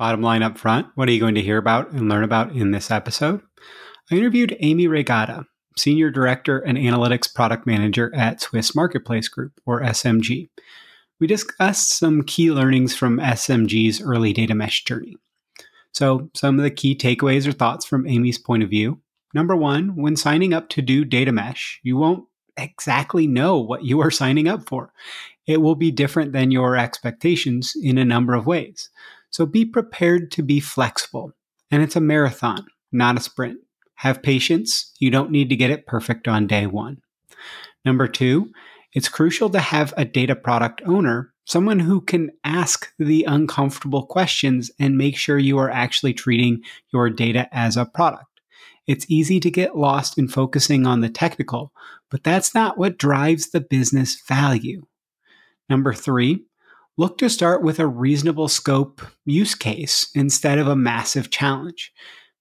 Bottom line up front, what are you going to hear about and learn about in this episode? I interviewed Amy Raygada, Senior Director and Analytics Product Manager at Swiss Marketplace Group, or SMG. We discussed some key learnings from SMG's early data mesh journey. So, some of the key takeaways or thoughts from Amy's point of view. Number one, when signing up to do data mesh, you won't exactly know what you are signing up for. It will be different than your expectations in a number of ways. So be prepared to be flexible. And it's a marathon, not a sprint. Have patience. You don't need to get it perfect on day one. Number two, it's crucial to have a data product owner, someone who can ask the uncomfortable questions and make sure you are actually treating your data as a product. It's easy to get lost in focusing on the technical, but that's not what drives the business value. Number three, look to start with a reasonable scope use case instead of a massive challenge.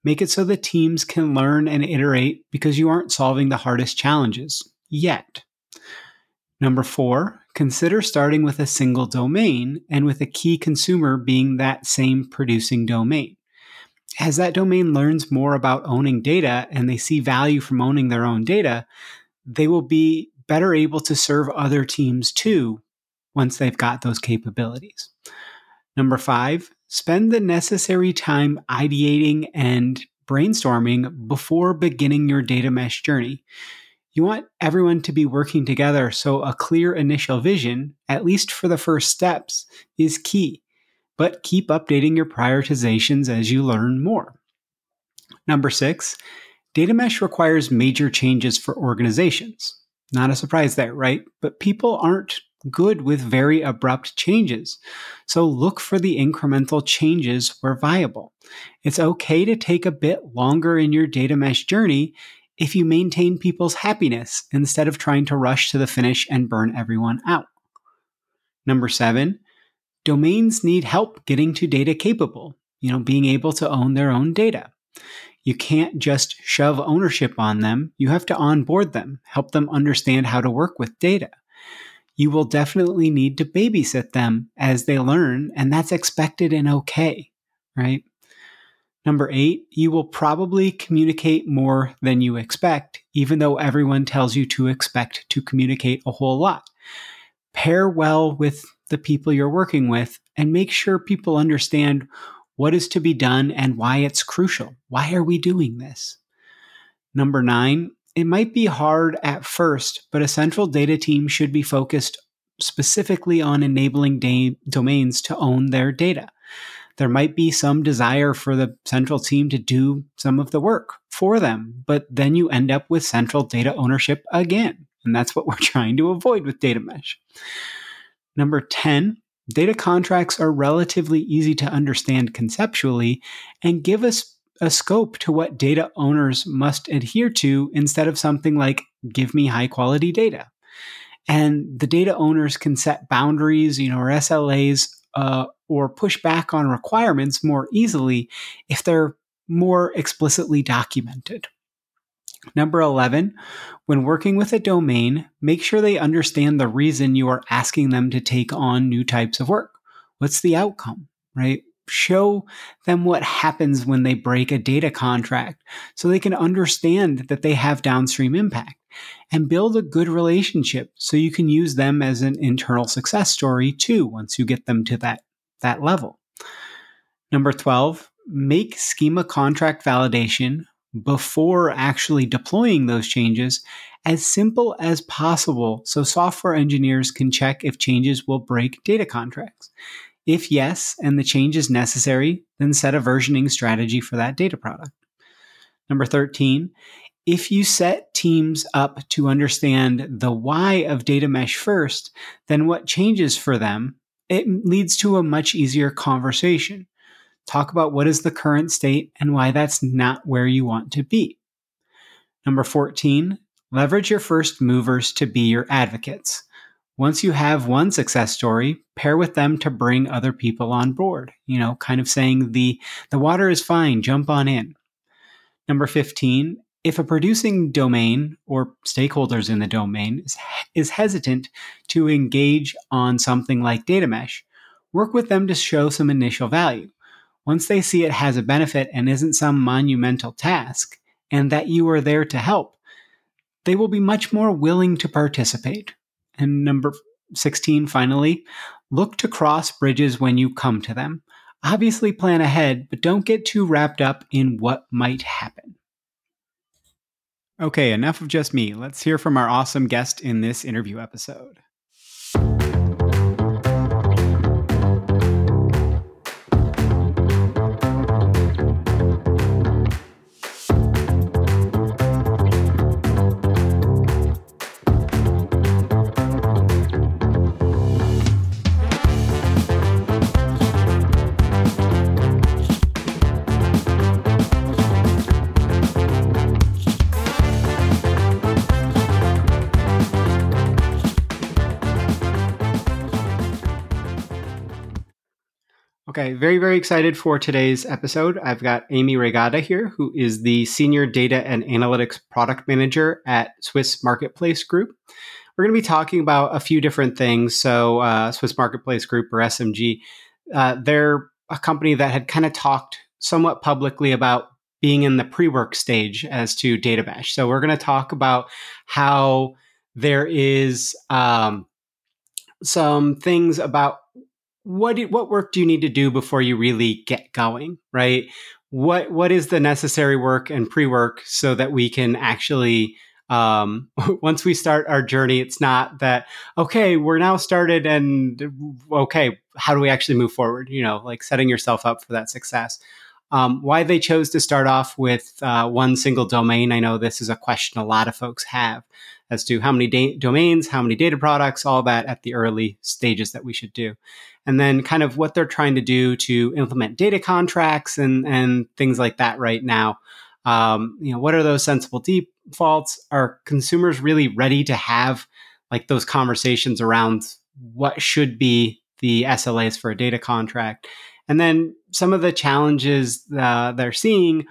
Make it so the teams can learn and iterate because you aren't solving the hardest challenges yet. Number four, consider starting with a single domain and with a key consumer being that same producing domain. As that domain learns more about owning data and they see value from owning their own data, they will be better able to serve other teams too once they've got those capabilities. Number five, spend the necessary time ideating and brainstorming before beginning your data mesh journey. You want everyone to be working together, so a clear initial vision, at least for the first steps, is key. But keep updating your prioritizations as you learn more. Number six, data mesh requires major changes for organizations. Not a surprise there, right? But people aren't good with very abrupt changes. So look for the incremental changes where viable. It's okay to take a bit longer in your data mesh journey if you maintain people's happiness instead of trying to rush to the finish and burn everyone out. Number seven, domains need help getting to data capable, you know, being able to own their own data. You can't just shove ownership on them. You have to onboard them, help them understand how to work with data you will definitely need to babysit them as they learn, and that's expected and okay, right? Number eight, you will probably communicate more than you expect, even though everyone tells you to expect to communicate a whole lot. Pair well with the people you're working with and make sure people understand what is to be done and why it's crucial. Why are we doing this? Number nine, It might be hard at first, but a central data team should be focused specifically on enabling da- domains to own their data. There might be some desire for the central team to do some of the work for them, but then you end up with central data ownership again. And that's what we're trying to avoid with data mesh. Number 10, data contracts are relatively easy to understand conceptually and give us a scope to what data owners must adhere to instead of something like give me high quality data. And the data owners can set boundaries, you know, or SLAs uh, or push back on requirements more easily if they're more explicitly documented. Number 11, when working with a domain, make sure they understand the reason you are asking them to take on new types of work. What's the outcome, right? Show them what happens when they break a data contract so they can understand that they have downstream impact and build a good relationship so you can use them as an internal success story too once you get them to that that level. Number 12, make schema contract validation before actually deploying those changes as simple as possible so software engineers can check if changes will break data contracts. If yes, and the change is necessary, then set a versioning strategy for that data product. Number 13, if you set teams up to understand the why of data mesh first, then what changes for them it leads to a much easier conversation. Talk about what is the current state and why that's not where you want to be. Number 14, leverage your first movers to be your advocates. Once you have one success story, pair with them to bring other people on board. You know, kind of saying the the water is fine, jump on in. Number 15, if a producing domain or stakeholders in the domain is, is hesitant to engage on something like data mesh, work with them to show some initial value. Once they see it has a benefit and isn't some monumental task, and that you are there to help, they will be much more willing to participate. And number 16, finally, look to cross bridges when you come to them. Obviously, plan ahead, but don't get too wrapped up in what might happen. Okay, enough of just me. Let's hear from our awesome guest in this interview episode. Okay, very, very excited for today's episode. I've got Amy Raygada here, who is the Senior Data and Analytics Product Manager at Swiss Marketplace Group. We're going to be talking about a few different things. So, uh, Swiss Marketplace Group or SMG, uh, they're a company that had kind of talked somewhat publicly about being in the pre work stage as to data. So, we're going to talk about how there is um, some things about what do, what work do you need to do before you really get going, right? What what is the necessary work and pre-work so that we can actually um, once we start our journey, it's not that okay, we're now started and okay, how do we actually move forward? You know, like setting yourself up for that success. Um, why they chose to start off with uh, one single domain, I know this is a question a lot of folks have as to how many da- domains, how many data products, all that at the early stages that we should do and then kind of what they're trying to do to implement data contracts and and things like that right now. Um, you know, what are those sensible defaults? Are consumers really ready to have like those conversations around what should be the SLAs for a data contract? And then some of the challenges uh, they're seeing,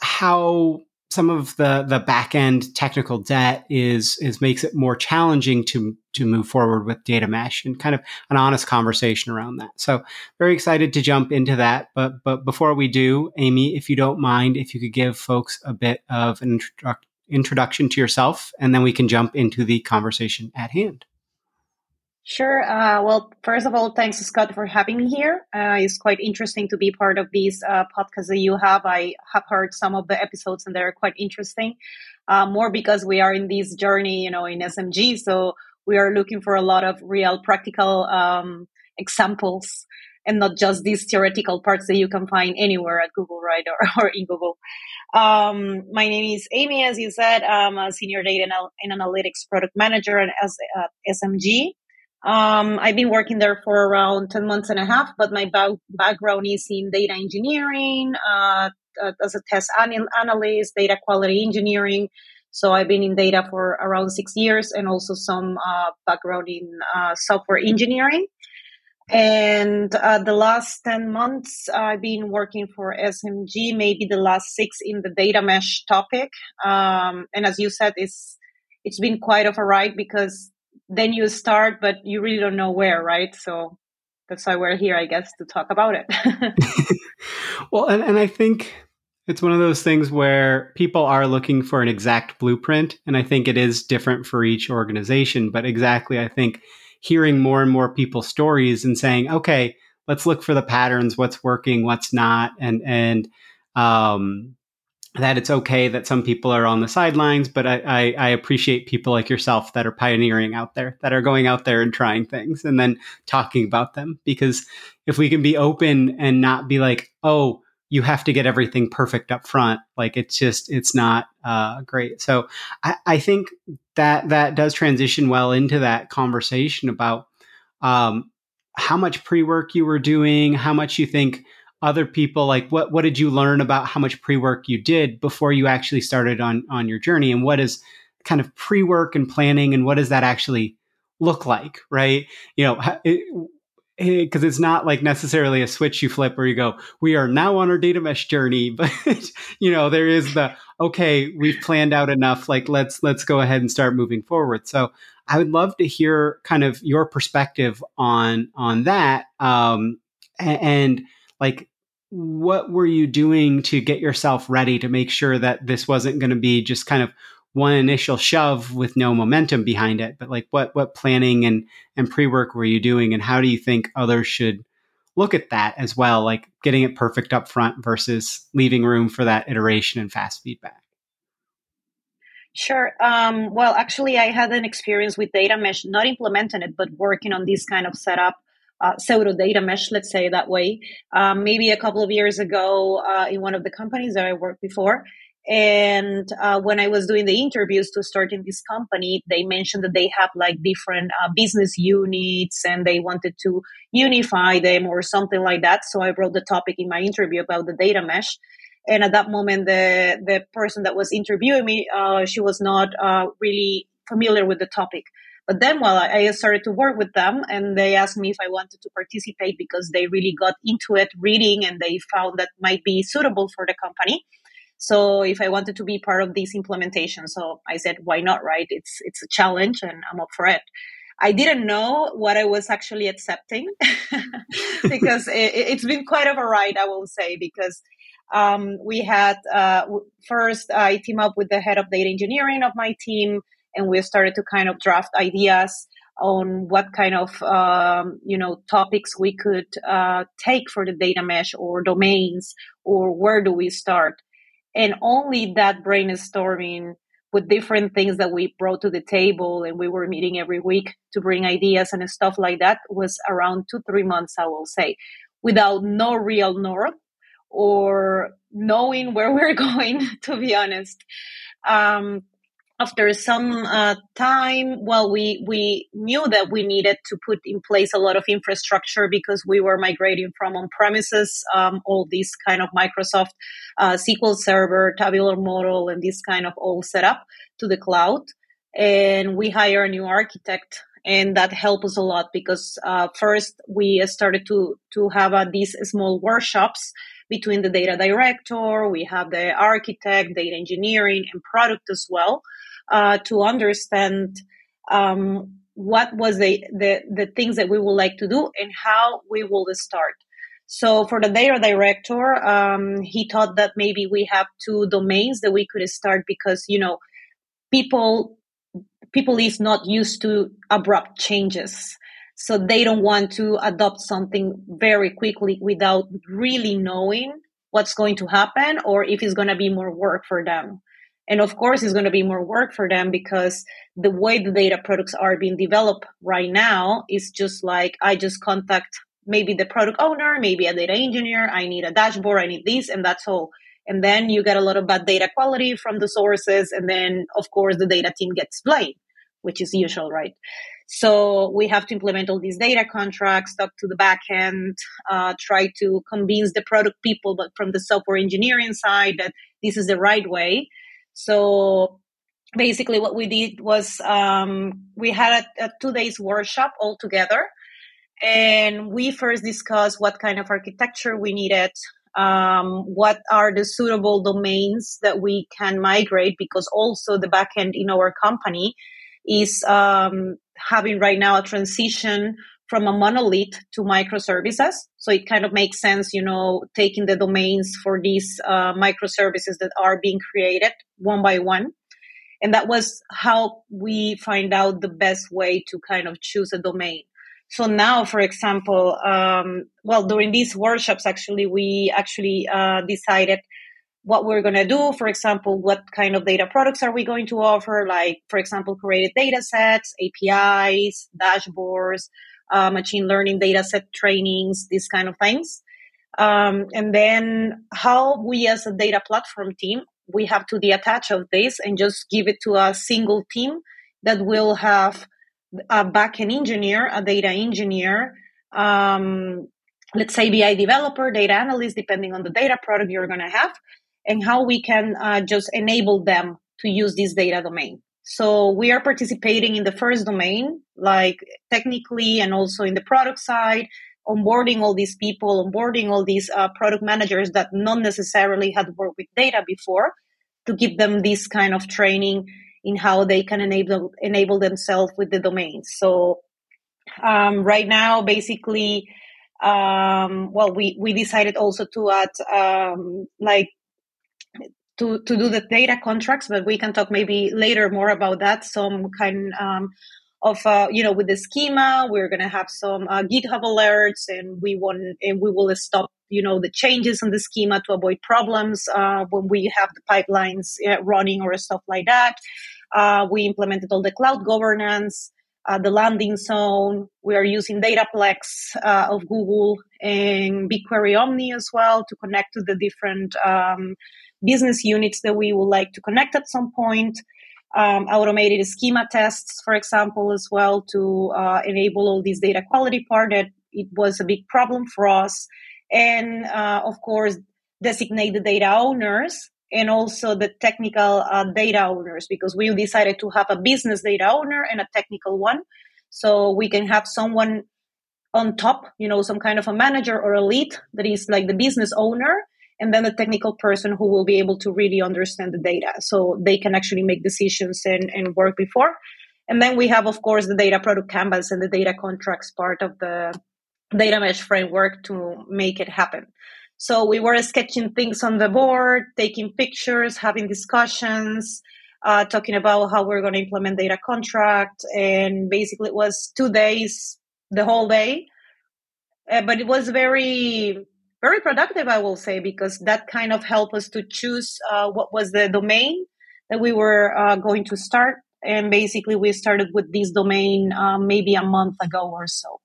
how some of the the back end technical debt is is makes it more challenging to to move forward with data mesh and kind of an honest conversation around that. So very excited to jump into that. But but before we do, Amy, if you don't mind, if you could give folks a bit of an introdu- introduction to yourself, and then we can jump into the conversation at hand. Sure. Uh, well, first of all, thanks, Scott, for having me here. Uh, it's quite interesting to be part of these uh, podcasts that you have. I have heard some of the episodes and they're quite interesting. Uh, more because we are in this journey, you know, in SMG. So we are looking for a lot of real practical um, examples and not just these theoretical parts that you can find anywhere at Google, right, or, or in Google. Um, my name is Amy, as you said. I'm a senior data and analytics product manager at SMG. Um, I've been working there for around 10 months and a half, but my ba- background is in data engineering, uh, as a test an- analyst, data quality engineering. So I've been in data for around six years and also some uh, background in uh, software engineering. And uh, the last 10 months, I've been working for SMG, maybe the last six in the data mesh topic. Um, and as you said, it's, it's been quite of a ride because then you start, but you really don't know where, right? So that's why we're here, I guess, to talk about it. well, and, and I think it's one of those things where people are looking for an exact blueprint. And I think it is different for each organization. But exactly, I think hearing more and more people's stories and saying, okay, let's look for the patterns, what's working, what's not, and, and, um, that it's okay that some people are on the sidelines, but I, I, I, appreciate people like yourself that are pioneering out there, that are going out there and trying things and then talking about them. Because if we can be open and not be like, oh, you have to get everything perfect up front, like it's just it's not uh, great. So I, I think that that does transition well into that conversation about um, how much pre work you were doing, how much you think other people like what what did you learn about how much pre-work you did before you actually started on on your journey? And what is kind of pre-work and planning and what does that actually look like right? You know because it, it's not like necessarily a switch you flip where you go we are now on our data mesh journey but you know there is the okay we've planned out enough like let's let's go ahead and start moving forward. So i would love to hear kind of your perspective on on that um and, and like what were you doing to get yourself ready to make sure that this wasn't going to be just kind of one initial shove with no momentum behind it but like what what planning and and pre-work were you doing and how do you think others should look at that as well like getting it perfect up front versus leaving room for that iteration and fast feedback Sure. Um, well, actually, I had an experience with data mesh, not implementing it, but working on this kind of setup uh, pseudo data mesh, let's say that way, um, maybe a couple of years ago uh, in one of the companies that I worked before. And uh, when I was doing the interviews to start in this company, they mentioned that they have like different uh, business units and they wanted to unify them or something like that. So I brought the topic in my interview about the data mesh. And at that moment, the the person that was interviewing me, uh, she was not uh, really familiar with the topic. But then, well, I started to work with them and they asked me if I wanted to participate because they really got into it reading and they found that might be suitable for the company. So if I wanted to be part of this implementation, so I said, why not, right? It's, it's a challenge and I'm up for it. I didn't know what I was actually accepting because it, has been quite a ride, I will say, because um, we had uh, first I team up with the head of data engineering of my team and we started to kind of draft ideas on what kind of um, you know topics we could uh, take for the data mesh or domains or where do we start. And only that brainstorming with different things that we brought to the table and we were meeting every week to bring ideas and stuff like that was around two three months i will say without no real north or knowing where we're going to be honest. Um, after some uh, time, well, we we knew that we needed to put in place a lot of infrastructure because we were migrating from on premises um, all these kind of Microsoft uh, SQL Server, tabular model, and this kind of all setup to the cloud. And we hire a new architect, and that helped us a lot because uh, first we started to to have uh, these small workshops between the data director, we have the architect, data engineering, and product as well uh, to understand um, what was the, the, the things that we would like to do and how we will start. So for the data director, um, he thought that maybe we have two domains that we could start because you know people people is not used to abrupt changes. So they don't want to adopt something very quickly without really knowing what's going to happen or if it's going to be more work for them. And of course, it's going to be more work for them because the way the data products are being developed right now is just like I just contact maybe the product owner, maybe a data engineer. I need a dashboard. I need this, and that's all. And then you get a lot of bad data quality from the sources. And then, of course, the data team gets blamed, which is usual, right? So we have to implement all these data contracts, talk to the backend, uh, try to convince the product people, but from the software engineering side, that this is the right way. So basically, what we did was um, we had a, a two days workshop all together, and we first discussed what kind of architecture we needed. Um, what are the suitable domains that we can migrate because also the backend in our company is um, having right now a transition from a monolith to microservices. So it kind of makes sense, you know, taking the domains for these uh, microservices that are being created one by one. And that was how we find out the best way to kind of choose a domain. So now, for example, um, well, during these workshops, actually, we actually uh, decided what we're going to do. For example, what kind of data products are we going to offer? Like, for example, created data sets, APIs, dashboards, uh, machine learning data set trainings, these kind of things. Um, and then how we as a data platform team, we have to detach of this and just give it to a single team that will have a backend engineer, a data engineer, um, let's say BI developer, data analyst, depending on the data product you're going to have, and how we can uh, just enable them to use this data domain. So we are participating in the first domain, like technically and also in the product side, onboarding all these people, onboarding all these uh, product managers that not necessarily had worked with data before to give them this kind of training in how they can enable enable themselves with the domains. So um, right now, basically, um, well, we we decided also to add um, like to, to do the data contracts, but we can talk maybe later more about that. Some kind um, of uh, you know with the schema, we're to have some uh, GitHub alerts, and we want and we will stop you know the changes in the schema to avoid problems uh, when we have the pipelines uh, running or stuff like that. Uh, we implemented all the cloud governance. Uh, the landing zone. We are using Dataplex of Google and BigQuery Omni as well to connect to the different um, business units that we would like to connect at some point. Um, automated schema tests, for example, as well to uh, enable all these data quality part that it was a big problem for us. And uh, of course, designate the data owners and also the technical uh, data owners because we decided to have a business data owner and a technical one. So we can have someone on top, you know, some kind of a manager or a lead that is like the business owner and then a technical person who will be able to really understand the data so they can actually make decisions and, and work before. And then we have, of course, the data product canvas and the data contracts part of the data mesh framework to make it happen. So we were sketching things on the board, taking pictures, having discussions, uh, talking about how we're going to implement data contract. And basically it was two days, the whole day. Uh, but it was very very productive, I will say, because that kind of helped us to choose uh, what was the domain that we were uh, going to start. And basically, we started with this domain um, maybe a month ago or so.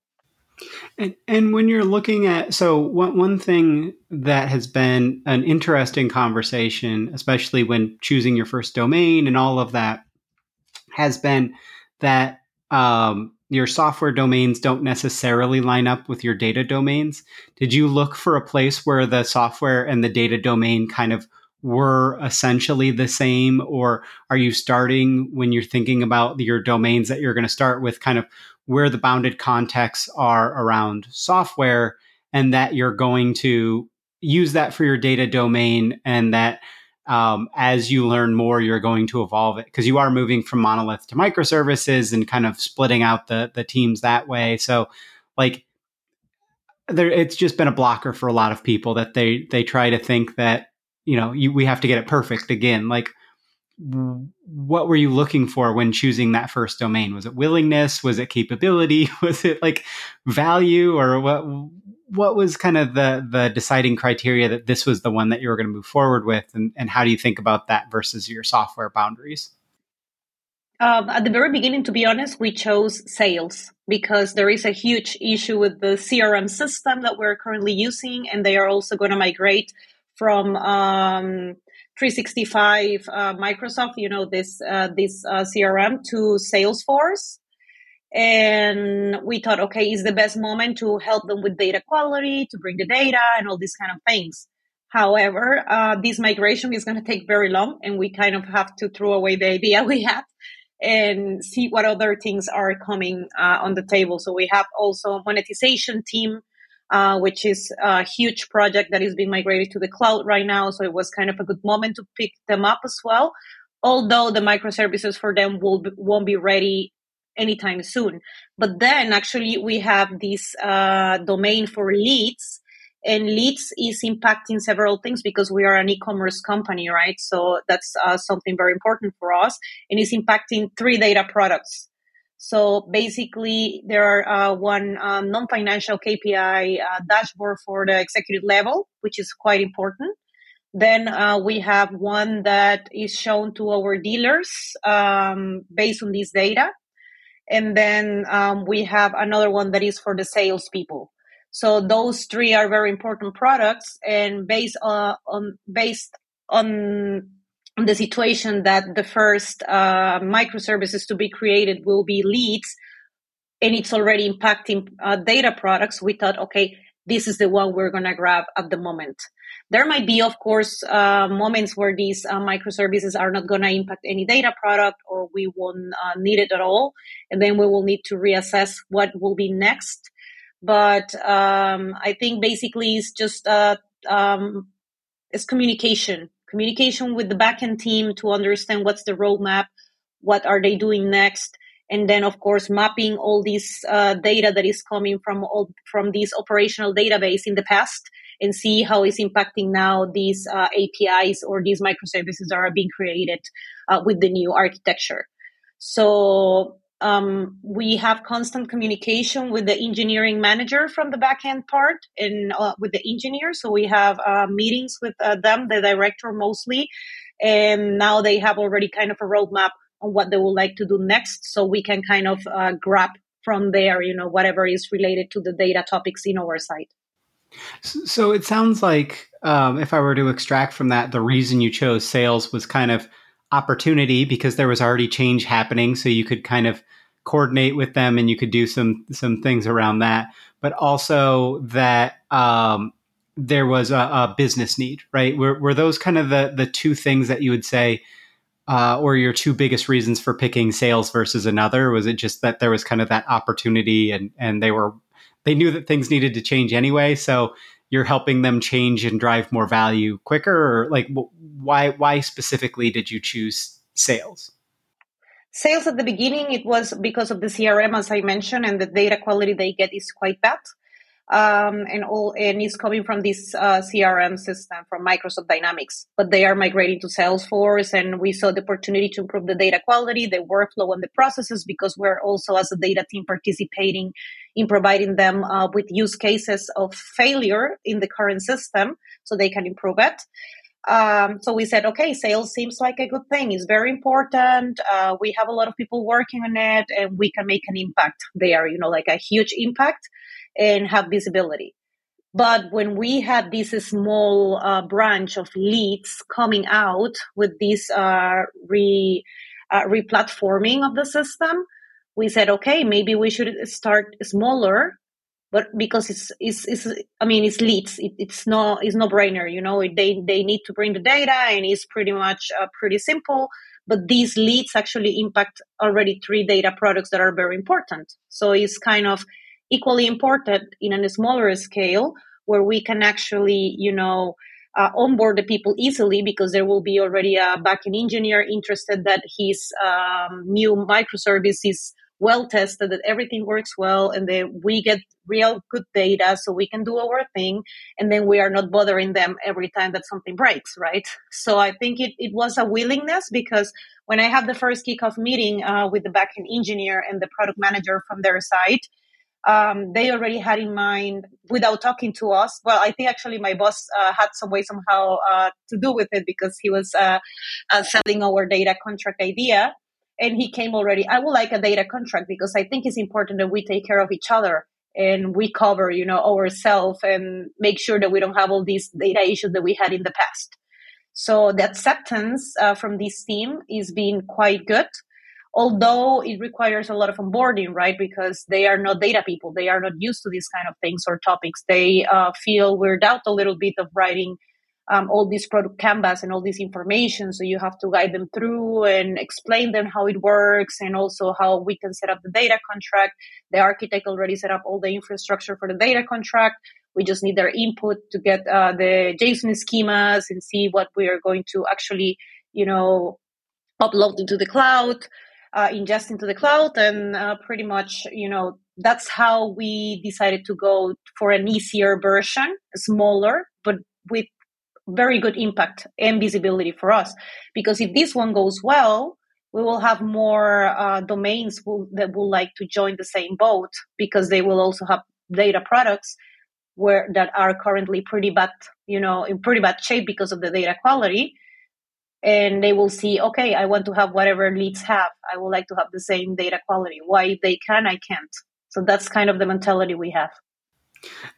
And, and when you're looking at, so one, one thing that has been an interesting conversation, especially when choosing your first domain and all of that, has been that um, your software domains don't necessarily line up with your data domains. Did you look for a place where the software and the data domain kind of were essentially the same? Or are you starting when you're thinking about your domains that you're going to start with kind of where the bounded contexts are around software and that you're going to use that for your data domain and that um, as you learn more, you're going to evolve it because you are moving from monolith to microservices and kind of splitting out the the teams that way. So, like, there, it's just been a blocker for a lot of people that they they try to think that you know you, we have to get it perfect again. Like, what were you looking for when choosing that first domain? Was it willingness? Was it capability? Was it like value or what what was kind of the the deciding criteria that this was the one that you were going to move forward with and, and how do you think about that versus your software boundaries? Um, at the very beginning, to be honest, we chose sales because there is a huge issue with the CRM system that we're currently using, and they are also going to migrate from um, 365 uh, Microsoft, you know, this uh, this uh, CRM to Salesforce. And we thought, okay, is the best moment to help them with data quality, to bring the data, and all these kind of things. However, uh, this migration is going to take very long, and we kind of have to throw away the idea we had and see what other things are coming uh, on the table. So we have also monetization team, uh, which is a huge project that is being migrated to the cloud right now. So it was kind of a good moment to pick them up as well. Although the microservices for them will won't be ready anytime soon. But then actually we have this uh, domain for leads and leads is impacting several things because we are an e-commerce company right so that's uh, something very important for us and it's impacting three data products so basically there are uh, one um, non-financial kpi uh, dashboard for the executive level which is quite important. Then uh, we have one that is shown to our dealers um, based on this data. And then um, we have another one that is for the salespeople. So those three are very important products, and based on, on based on the situation that the first uh, microservices to be created will be leads, and it's already impacting uh, data products, we thought, okay, this is the one we're going to grab at the moment. There might be, of course, uh, moments where these uh, microservices are not going to impact any data product or we won't uh, need it at all. And then we will need to reassess what will be next but um, I think basically it's just uh, um, it's communication, communication with the backend team to understand what's the roadmap, what are they doing next, and then of course mapping all this uh, data that is coming from all from this operational database in the past and see how it's impacting now these uh, APIs or these microservices that are being created uh, with the new architecture. So um, we have constant communication with the engineering manager from the backend part and uh, with the engineers. So we have uh, meetings with uh, them, the director mostly, and now they have already kind of a roadmap on what they would like to do next. So we can kind of uh, grab from there, you know, whatever is related to the data topics in our site. So it sounds like, um, if I were to extract from that, the reason you chose sales was kind of opportunity because there was already change happening so you could kind of coordinate with them and you could do some some things around that. But also that um, there was a, a, business need right? Were, were those kind of the the two things that you would say uh, or your two biggest reasons for picking sales versus another? Was it just that there was kind of that opportunity and and they were they knew that things needed to change anyway so you're helping them change and drive more value quicker or like why why specifically did you choose sales? Sales at the beginning it was because of the crm as i mentioned and the data quality they get is quite bad. Um, and all and it's coming from this uh, crm system from microsoft dynamics but they are migrating to salesforce and we saw the opportunity to improve the data quality the workflow and the processes because we're also as a data team participating in providing them uh, with use cases of failure in the current system so they can improve it. Um, so we said, okay, sales seems like a good thing. It's very important. Uh, we have a lot of people working on it and we can make an impact there, you know, like a huge impact and have visibility. But when we had this small uh, branch of leads coming out with this uh, re uh, replatforming of the system, we said, okay, maybe we should start smaller, but because it's, it's, it's I mean, it's leads. It, it's no, it's no brainer, you know, they, they need to bring the data and it's pretty much uh, pretty simple. But these leads actually impact already three data products that are very important. So it's kind of equally important in a smaller scale where we can actually, you know, uh, onboard the people easily because there will be already a backend engineer interested that his um, new microservice is well tested, that everything works well, and that we get real good data so we can do our thing, and then we are not bothering them every time that something breaks, right? So I think it, it was a willingness because when I had the first kickoff meeting uh, with the backend engineer and the product manager from their side, um, they already had in mind without talking to us. Well, I think actually my boss uh, had some way somehow uh, to do with it because he was uh, uh, selling our data contract idea. And he came already, I would like a data contract because I think it's important that we take care of each other and we cover, you know, ourselves and make sure that we don't have all these data issues that we had in the past. So the acceptance uh, from this team is being quite good although it requires a lot of onboarding, right? Because they are not data people. They are not used to these kind of things or topics. They uh, feel weirded out a little bit of writing um, all these product canvas and all this information. So you have to guide them through and explain them how it works and also how we can set up the data contract. The architect already set up all the infrastructure for the data contract. We just need their input to get uh, the JSON schemas and see what we are going to actually, you know, upload into the cloud uh, ingest into the cloud and uh, pretty much you know that's how we decided to go for an easier version smaller but with very good impact and visibility for us. Because if this one goes well we will have more uh, domains will, that will like to join the same boat because they will also have data products where that are currently pretty bad you know in pretty bad shape because of the data quality. And they will see okay i want to have whatever leads have. I would like to have the same data quality. Why they can i can't. So that's kind of the mentality we have.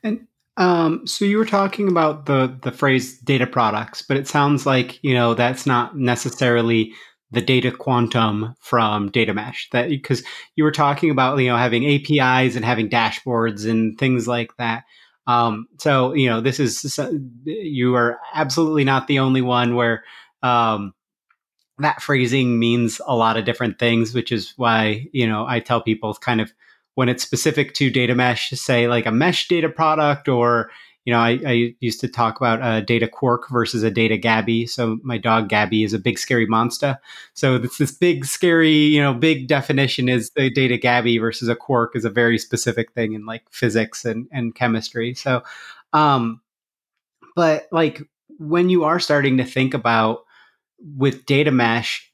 And um, so you were talking about the the phrase data products but it sounds like you know that's not necessarily the data quantum from data mesh that because you were talking about you know having apis and having dashboards and things like that. Um, so you know this is you are absolutely not the only one where um, that phrasing means a lot of different things, which is why, you know, I tell people kind of when it's specific to data mesh, say like a mesh data product, or, you know, I, I used to talk about a data quark versus a data Gabby. So my dog Gabby is a big scary monster. So it's this big scary, you know, big definition is the data Gabby versus a quark is a very specific thing in like physics and, and chemistry. So, um, but like when you are starting to think about with data mesh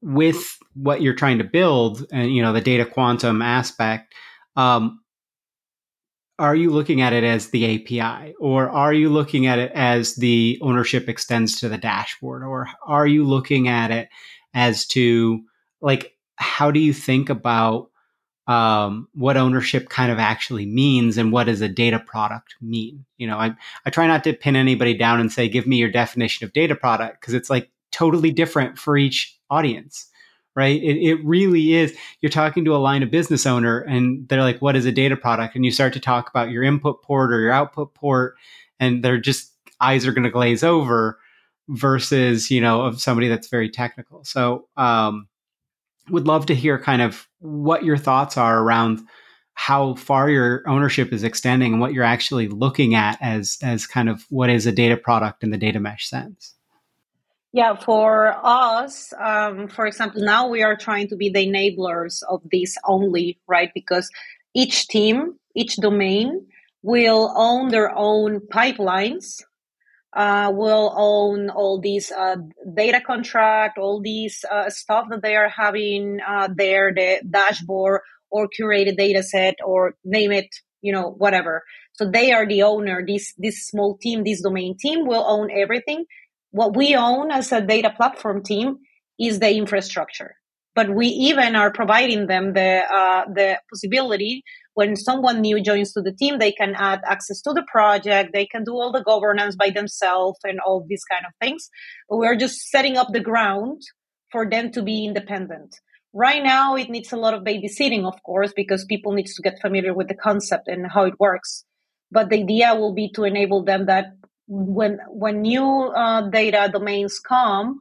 with what you're trying to build and you know the data quantum aspect um, are you looking at it as the api or are you looking at it as the ownership extends to the dashboard or are you looking at it as to like how do you think about um, what ownership kind of actually means and what does a data product mean? You know I, I try not to pin anybody down and say give me your definition of data product because it's like totally different for each audience right? It, it really is you're talking to a line of business owner and they're like what is a data product? And you start to talk about your input port or your output port and they're just eyes are going to glaze over versus you know of somebody that's very technical. So um would love to hear kind of what your thoughts are around how far your ownership is extending and what you're actually looking at as as kind of what is a data product in the data mesh sense yeah, for us, um, for example, now we are trying to be the enablers of this only, right? Because each team, each domain will own their own pipelines, uh, will own all these uh, data contract, all these uh, stuff that they are having uh, there, the dashboard or curated data set or name it, you know, whatever. So they are the owner. This this small team, this domain team will own everything what we own as a data platform team is the infrastructure. But we even are providing them the uh, the possibility when someone new joins to the team they can add access to the project they can do all the governance by themselves and all these kind of things. But we're just setting up the ground for them to be independent. Right now it needs a lot of babysitting of course because people need to get familiar with the concept and how it works. But the idea will be to enable them that when when new uh, data domains come,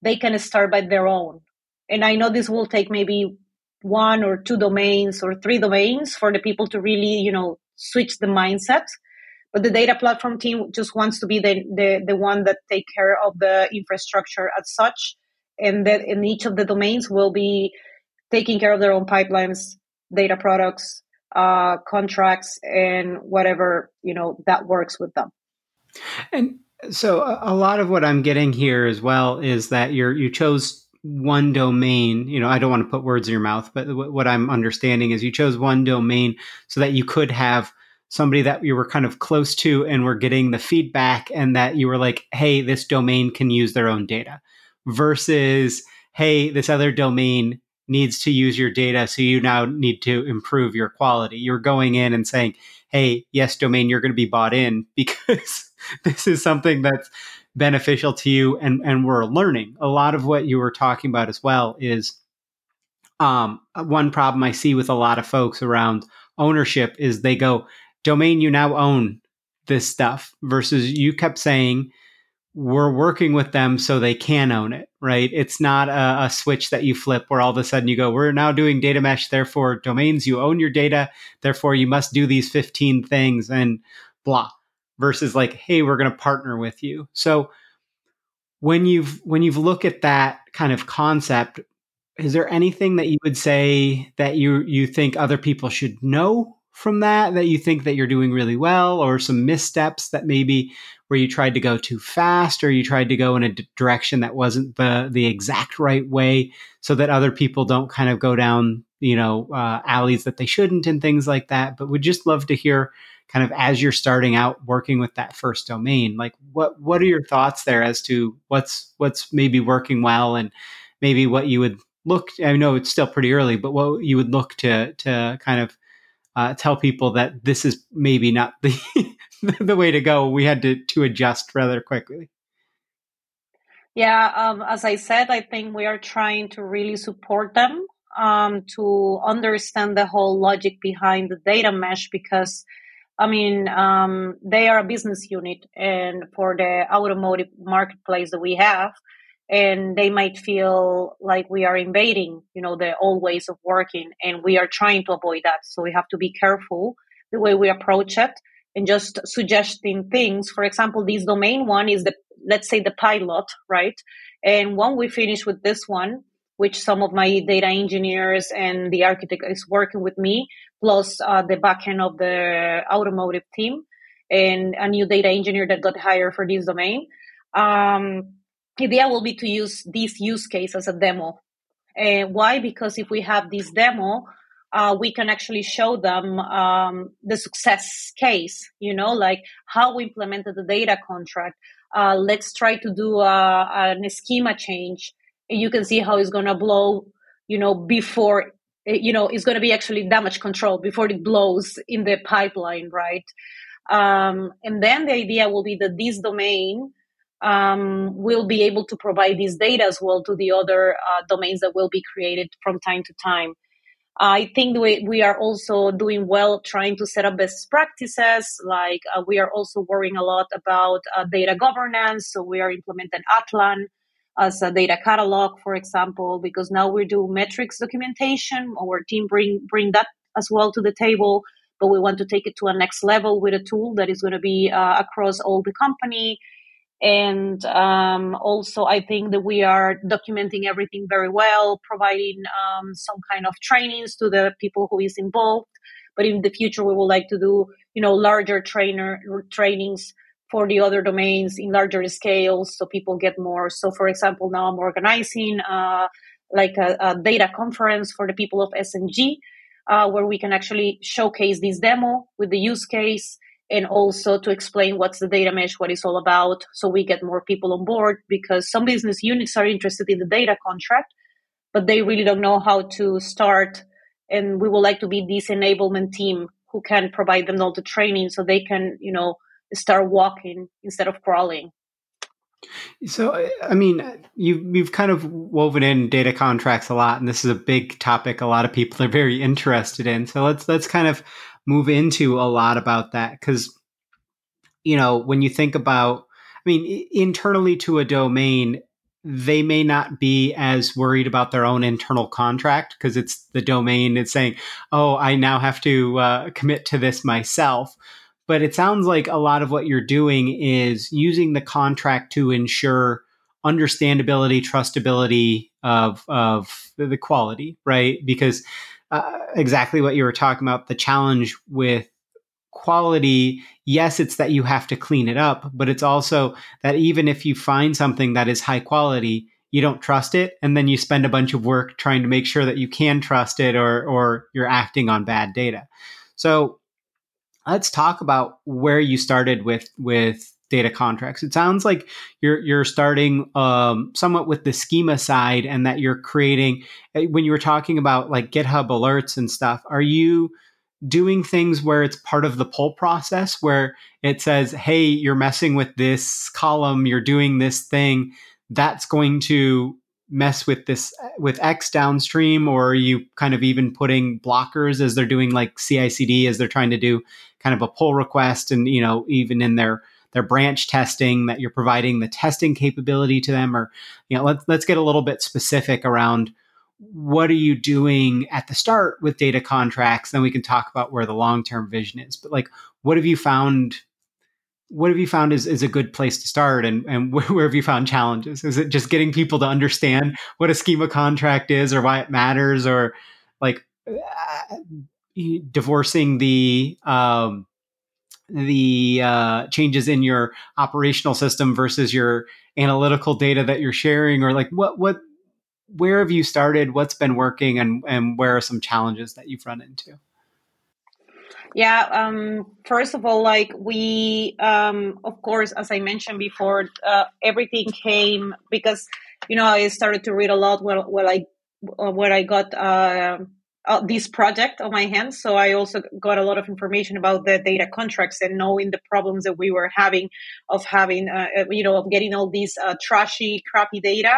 they can start by their own. And I know this will take maybe one or two domains or three domains for the people to really, you know, switch the mindset. But the data platform team just wants to be the, the, the one that take care of the infrastructure as such. And that in each of the domains will be taking care of their own pipelines, data products, uh, contracts, and whatever you know that works with them. And so, a lot of what I'm getting here as well is that you're you chose one domain. You know, I don't want to put words in your mouth, but what I'm understanding is you chose one domain so that you could have somebody that you were kind of close to and were getting the feedback and that you were like, hey, this domain can use their own data versus, hey, this other domain needs to use your data. So you now need to improve your quality. You're going in and saying, hey, yes, domain, you're going to be bought in because this is something that's beneficial to you and, and we're learning. A lot of what you were talking about as well is um, one problem I see with a lot of folks around ownership is they go, domain you now own this stuff versus you kept saying we're working with them so they can own it right? It's not a, a, switch that you flip where all of a sudden you go we're now doing data mesh therefore domains you own your data therefore you must do these 15 things and blah versus like hey we're going to partner with you. So when you've when you've looked at that kind of concept is there anything that you would say that you you think other people should know from that that you think that you're doing really well or some missteps that maybe where you tried to go too fast or you tried to go in a d- direction that wasn't the the exact right way so that other people don't kind of go down you know uh, alleys that they shouldn't and things like that. But would just love to hear kind of as you're starting out working with that first domain like what what are your thoughts there as to what's what's maybe working well and maybe what you would look i know it's still pretty early but what you would look to to kind of uh, tell people that this is maybe not the the way to go. We had to to adjust rather quickly. Yeah, um, as I said, I think we are trying to really support them um, to understand the whole logic behind the data mesh because, I mean, um, they are a business unit, and for the automotive marketplace that we have, and they might feel like we are invading you know the old ways of working and we are trying to avoid that. So we have to be careful the way we approach it and just suggesting things. For example this domain one is the let's say the pilot right? And when we finish with this one which some of my data engineers and the architect is working with me plus uh, the backend of the automotive team and a new data engineer that got hired for this domain um, idea will be to use this use case as a demo. And why? Because if we have this demo, uh, we can actually show them um, the success case, you know, like how we implemented the data contract. Uh, let's try to do a, a schema change. And you can see how it's going to blow, you know, before, you know, it's going to be actually damage control before it blows in the pipeline, right? Um, and then the idea will be that this domain um, will be able to provide this data as well to the other uh, domains that will be created from time to time. I think we, we are also doing well trying to set up best practices. Like uh, we are also worrying a lot about uh, data governance. So we are implementing Atlan as a data catalog, for example, because now we do metrics documentation. Our team bring bring that as well to the table, but we want to take it to a next level with a tool that is going to be uh, across all the company and um, also i think that we are documenting everything very well providing um, some kind of trainings to the people who is involved. But in the future we would like to do you know larger trainer trainings for the other domains in larger scales so people get more. So for example now i'm organizing uh, like a, a, data conference for the people of SMG uh, where we can actually showcase this demo with the use case and also to explain what's the data mesh, what it's all about, so we get more people on board because some business units are interested in the data contract, but they really don't know how to start. And we would like to be this enablement team who can provide them all the training so they can, you know, start walking instead of crawling. So, I mean, you've you've kind of woven in data contracts a lot, and this is a big topic. A lot of people are very interested in. So let's let's kind of move into a lot about that because you know when you think about i mean internally to a domain they may not be as worried about their own internal contract because it's the domain it's saying oh i now have to uh, commit to this myself but it sounds like a lot of what you're doing is using the contract to ensure understandability trustability of of the quality, right? Because uh, exactly what you were talking about, the challenge with quality, yes, it's that you have to clean it up, but it's also that even if you find something that is high quality, you don't trust it, and then you spend a bunch of work trying to make sure that you can trust it, or or you're acting on bad data. So let's talk about where you started with with data contracts. It sounds like you're you're starting um, somewhat with the schema side, and that you're creating. Eh, when you were talking about like GitHub alerts and stuff, are you doing things where it's part of the pull process where it says, hey, you're messing with this column, you're doing this thing, that's going to mess with this with X downstream, or are you kind of even putting blockers as they're doing like CI/CD as they're trying to do kind of a pull request, and you know even in their their branch testing that you're providing the testing capability to them, or you know let's let's get a little bit specific around what are you doing at the start with data contracts then we can talk about where the long-term vision is. But like what have you found what have you found is, is a good place to start and, and where have you found challenges? Is it just getting people to understand what a schema contract is or why it matters or like uh, divorcing the um, the uh, changes in your operational system versus your analytical data that you're sharing or like what what where have you started? What's been working, and and where are some challenges that you've run into? Yeah, um, first of all, like we, um, of course, as I mentioned before, uh, everything came because you know I started to read a lot when when I when I got uh, uh, this project on my hands. So I also got a lot of information about the data contracts and knowing the problems that we were having of having, uh, you know, of getting all these uh, trashy, crappy data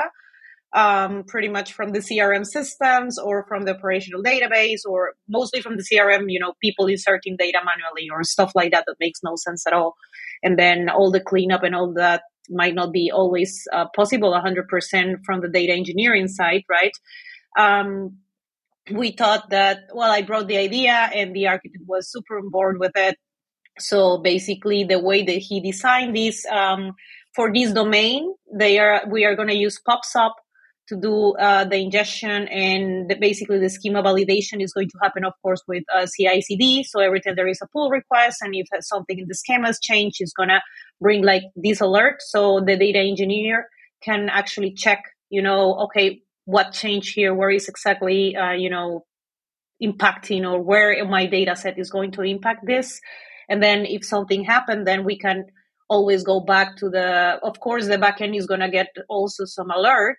um, pretty much from the CRM systems or from the operational database or mostly from the CRM, you know, people inserting data manually or stuff like that that makes no sense at all. And then all the cleanup and all that might not be always uh, possible 100% from the data engineering side, right? Um, we thought that, well, I brought the idea and the architect was super on board with it. So basically, the way that he designed this um, for this domain, they are we are going to use PubSub to do uh, the ingestion and the, basically the schema validation is going to happen, of course, with uh, CI/CD. So every time there is a pull request, and if something in the schema has changed, it's gonna bring like this alert, so the data engineer can actually check, you know, okay, what change here? Where is exactly, uh, you know, impacting, or where my data set is going to impact this? And then if something happened, then we can always go back to the. Of course, the backend is gonna get also some alert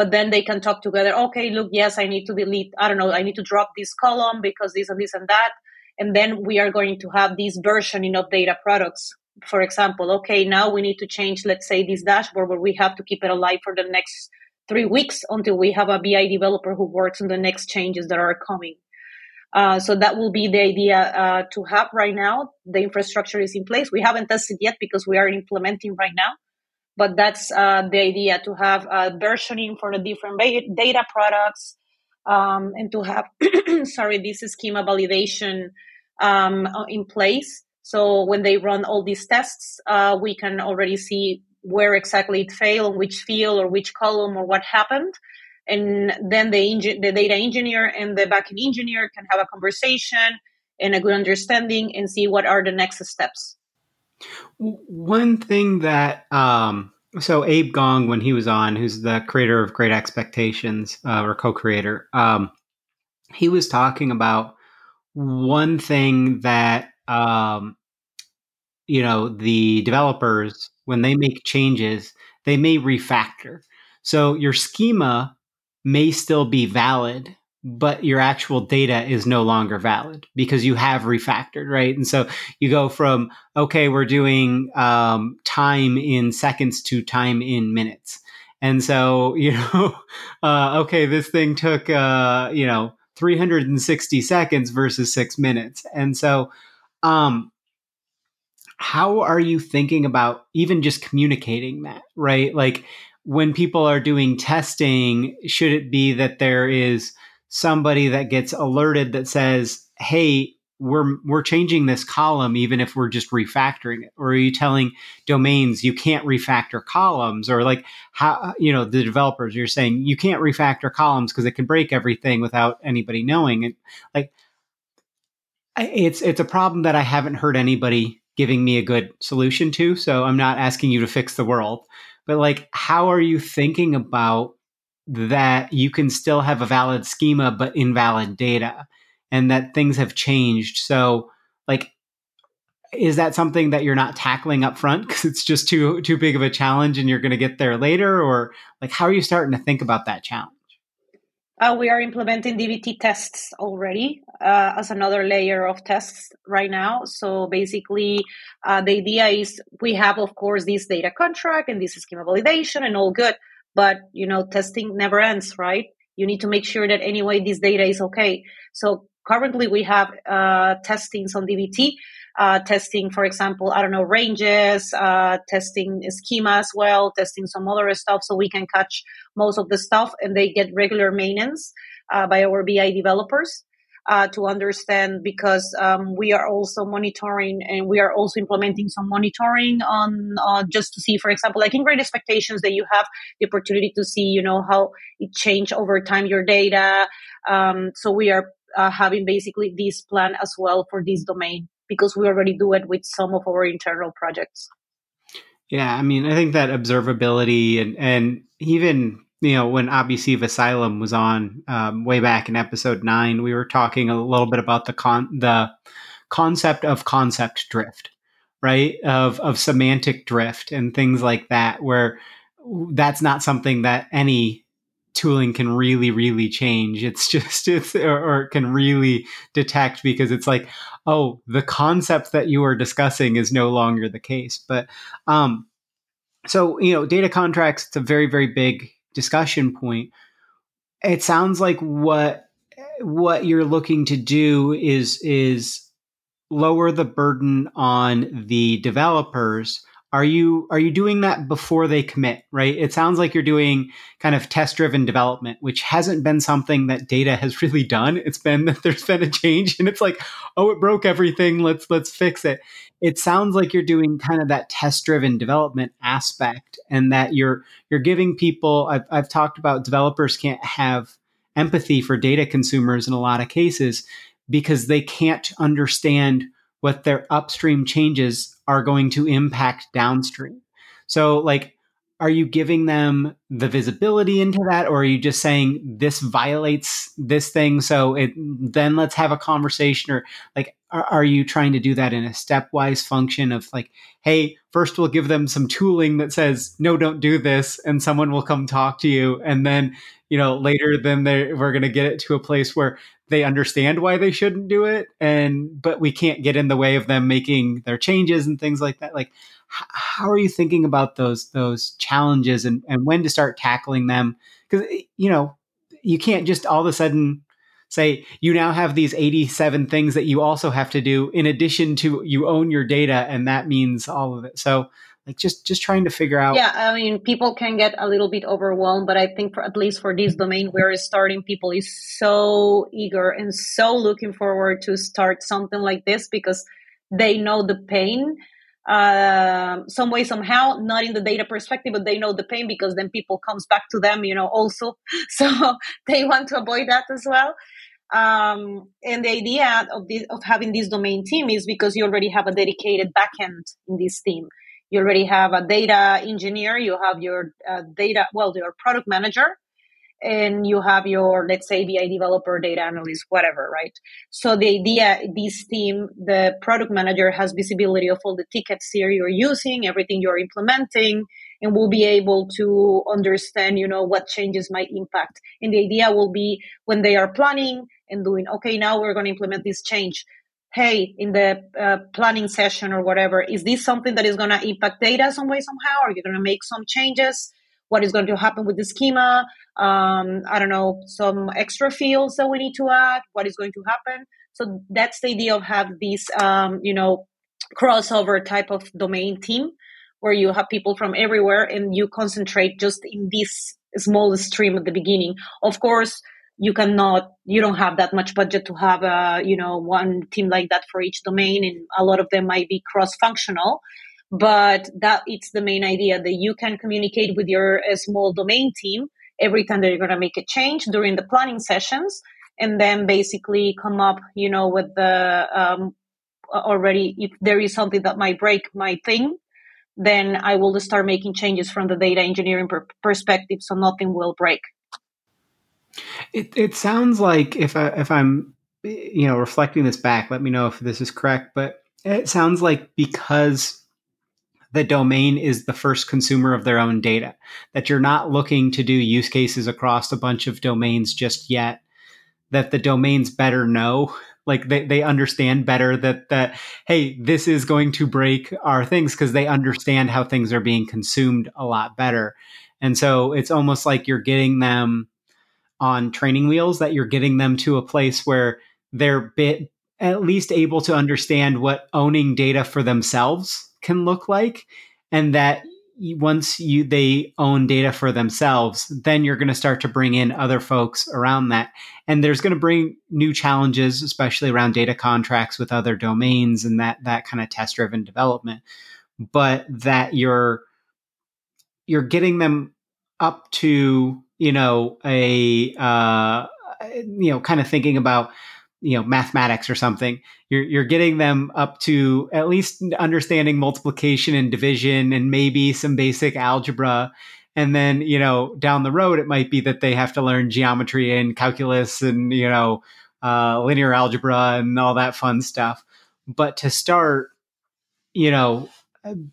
but then they can talk together okay look yes i need to delete i don't know i need to drop this column because this and this and that and then we are going to have this versioning of data products for example okay now we need to change let's say this dashboard where we have to keep it alive for the next three weeks until we have a bi developer who works on the next changes that are coming. Uh, so that will be the idea uh, to have right now. The infrastructure is in place. We haven't tested yet because we are implementing right now but that's uh, the idea to have versioning for the different data products um, and to have sorry this schema validation um, in place. So when they run all these tests uh, we can already see where exactly it failed which field or which column or what happened. And then the, the data engineer and the backend engineer can have a conversation and a good understanding and see what are the next steps. One thing that um, so Abe Gong, when he was on, who's the creator of Great Expectations uh, or co-creator, um, he was talking about one thing that um, you know the developers when they make changes, they may refactor. So your schema may still be valid but your actual data is no longer valid because you have refactored, right? And so you go from, okay, we're doing um, time in seconds to time in minutes. And so, you know, uh, okay, this thing took, uh, you know, 360 seconds versus six minutes. And so, um, how are you thinking about even just communicating that, right? Like when people are doing testing, should it be that there is, somebody that gets alerted that says, hey, we're we're changing this column even if we're just refactoring it or are you telling domains you can't refactor columns or like how you know the developers you're saying you can't refactor columns because it can break everything without anybody knowing and like it's it's a problem that I haven't heard anybody giving me a good solution to so I'm not asking you to fix the world but like how are you thinking about that you can still have a valid schema but invalid data and that things have changed. So, like, is that something that you're not tackling up front because it's just too too big of a challenge and you're going to get there later, or like how are you starting to think about that challenge? Uh, we are implementing DBT tests already uh, as another layer of tests right now. So basically, uh, the idea is we have, of course, this data contract and this schema validation and all good, but you know, testing never ends, right? You need to make sure that anyway this data is okay. So currently we have uh, testings on DBT, uh, testing, for example, I don't know, ranges, uh, testing schema as well, testing some other stuff so we can catch most of the stuff and they get regular maintenance uh, by our BI developers. Uh, to understand because um, we are also monitoring and we are also implementing some monitoring on uh, just to see, for example, like in great expectations that you have the opportunity to see, you know, how it changed over time your data. Um, so we are uh, having basically this plan as well for this domain because we already do it with some of our internal projects. Yeah, I mean, I think that observability and and even you know when Abhi Sivasailam was on um, way back in episode nine, we were talking a little bit about the con the concept of concept drift, right? Of of semantic drift and things like that, where that's not something that any tooling can really really change it's just it's or, or, can really detect because it's like oh the concept that you are discussing is no longer the case. But um so you know data contracts it's a very very big discussion point. It sounds like what what you're looking to do is is lower the burden on the developers are you are you doing that before they commit right? It sounds like you're doing kind of test driven development which hasn't been something that data has really done. It's been that there's been a change and it's like oh it broke everything. Let's let's fix it. It sounds like you're doing kind of that test driven development aspect and that you're you're giving people I've, I've talked about developers can't have empathy for data consumers in a lot of cases because they can't understand what their upstream changes are going to impact downstream. So, like, are you giving them the visibility into that, or are you just saying this violates this thing? So it then let's have a conversation, or like, are, are you trying to do that in a stepwise function of like, hey, first we'll give them some tooling that says no, don't do this, and someone will come talk to you, and then you know later then we're going to get it to a place where they understand why they shouldn't do it and but we can't get in the way of them making their changes and things like that like how are you thinking about those those challenges and, and when to start tackling them? Because eh, you know you can't just all of a sudden say you now have these 87 things that you also have to do in addition to you own your data and that means all of it. So like just just trying to figure out yeah i mean people can get a little bit overwhelmed but i think for at least for this mm-hmm. domain where it's starting people is so eager and so looking forward to start something like this because they know the pain uh, some way somehow not in the data perspective but they know the pain because then people comes back to them you know also. So they want to avoid that as well. Um, and the idea of this, of having this domain team is because you already have a dedicated backend in this team. You already have a data engineer, you have your uh, data, well, your product manager, and you have your, let's say, BI developer, data analyst, whatever, right? So the idea, this team, the product manager has visibility of all the tickets here you're using, everything you're implementing, and will be able to understand, you know, what changes might impact. And the idea will be when they are planning and doing, okay, now we're going to implement this change hey, in the uh, planning session or whatever, is this something that is going to impact data some way, somehow? Are you going to make some changes? What is going to happen with the schema? Um, I don't know, some extra fields that we need to add. What is going to happen? So that's the idea of have this, um, you know, crossover type of domain team where you have people from everywhere and you concentrate just in this small stream at the beginning. Of course, you cannot you don't have that much budget to have a you know one team like that for each domain and a lot of them might be cross functional but that it's the main idea that you can communicate with your small domain team every time that you're going to make a change during the planning sessions and then basically come up you know with the um, already if there is something that might break my thing then i will start making changes from the data engineering per- perspective so nothing will break. It, it sounds like if I, if i'm you know reflecting this back let me know if this is correct but it sounds like because the domain is the first consumer of their own data, that you're not looking to do use cases across a bunch of domains just yet, that the domains better know. Like they, they understand better that that hey, this is going to break our things because they understand how things are being consumed a lot better. And so it's almost like you're getting them on training wheels, that you're getting them to a place where they're bit at least able to understand what owning data for themselves can look like and that once you they own data for themselves then you're going to start to bring in other folks around that. And there's going to bring new challenges especially around data contracts with other domains and that that kind of test driven development. But that you're you're getting them up to you know a uh, you know kind of thinking about you know mathematics or something you're you're getting them up to at least understanding multiplication and division and maybe some basic algebra. And then you know down the road it might be that they have to learn geometry and calculus and you know uh, linear algebra and all that fun stuff. But to start you know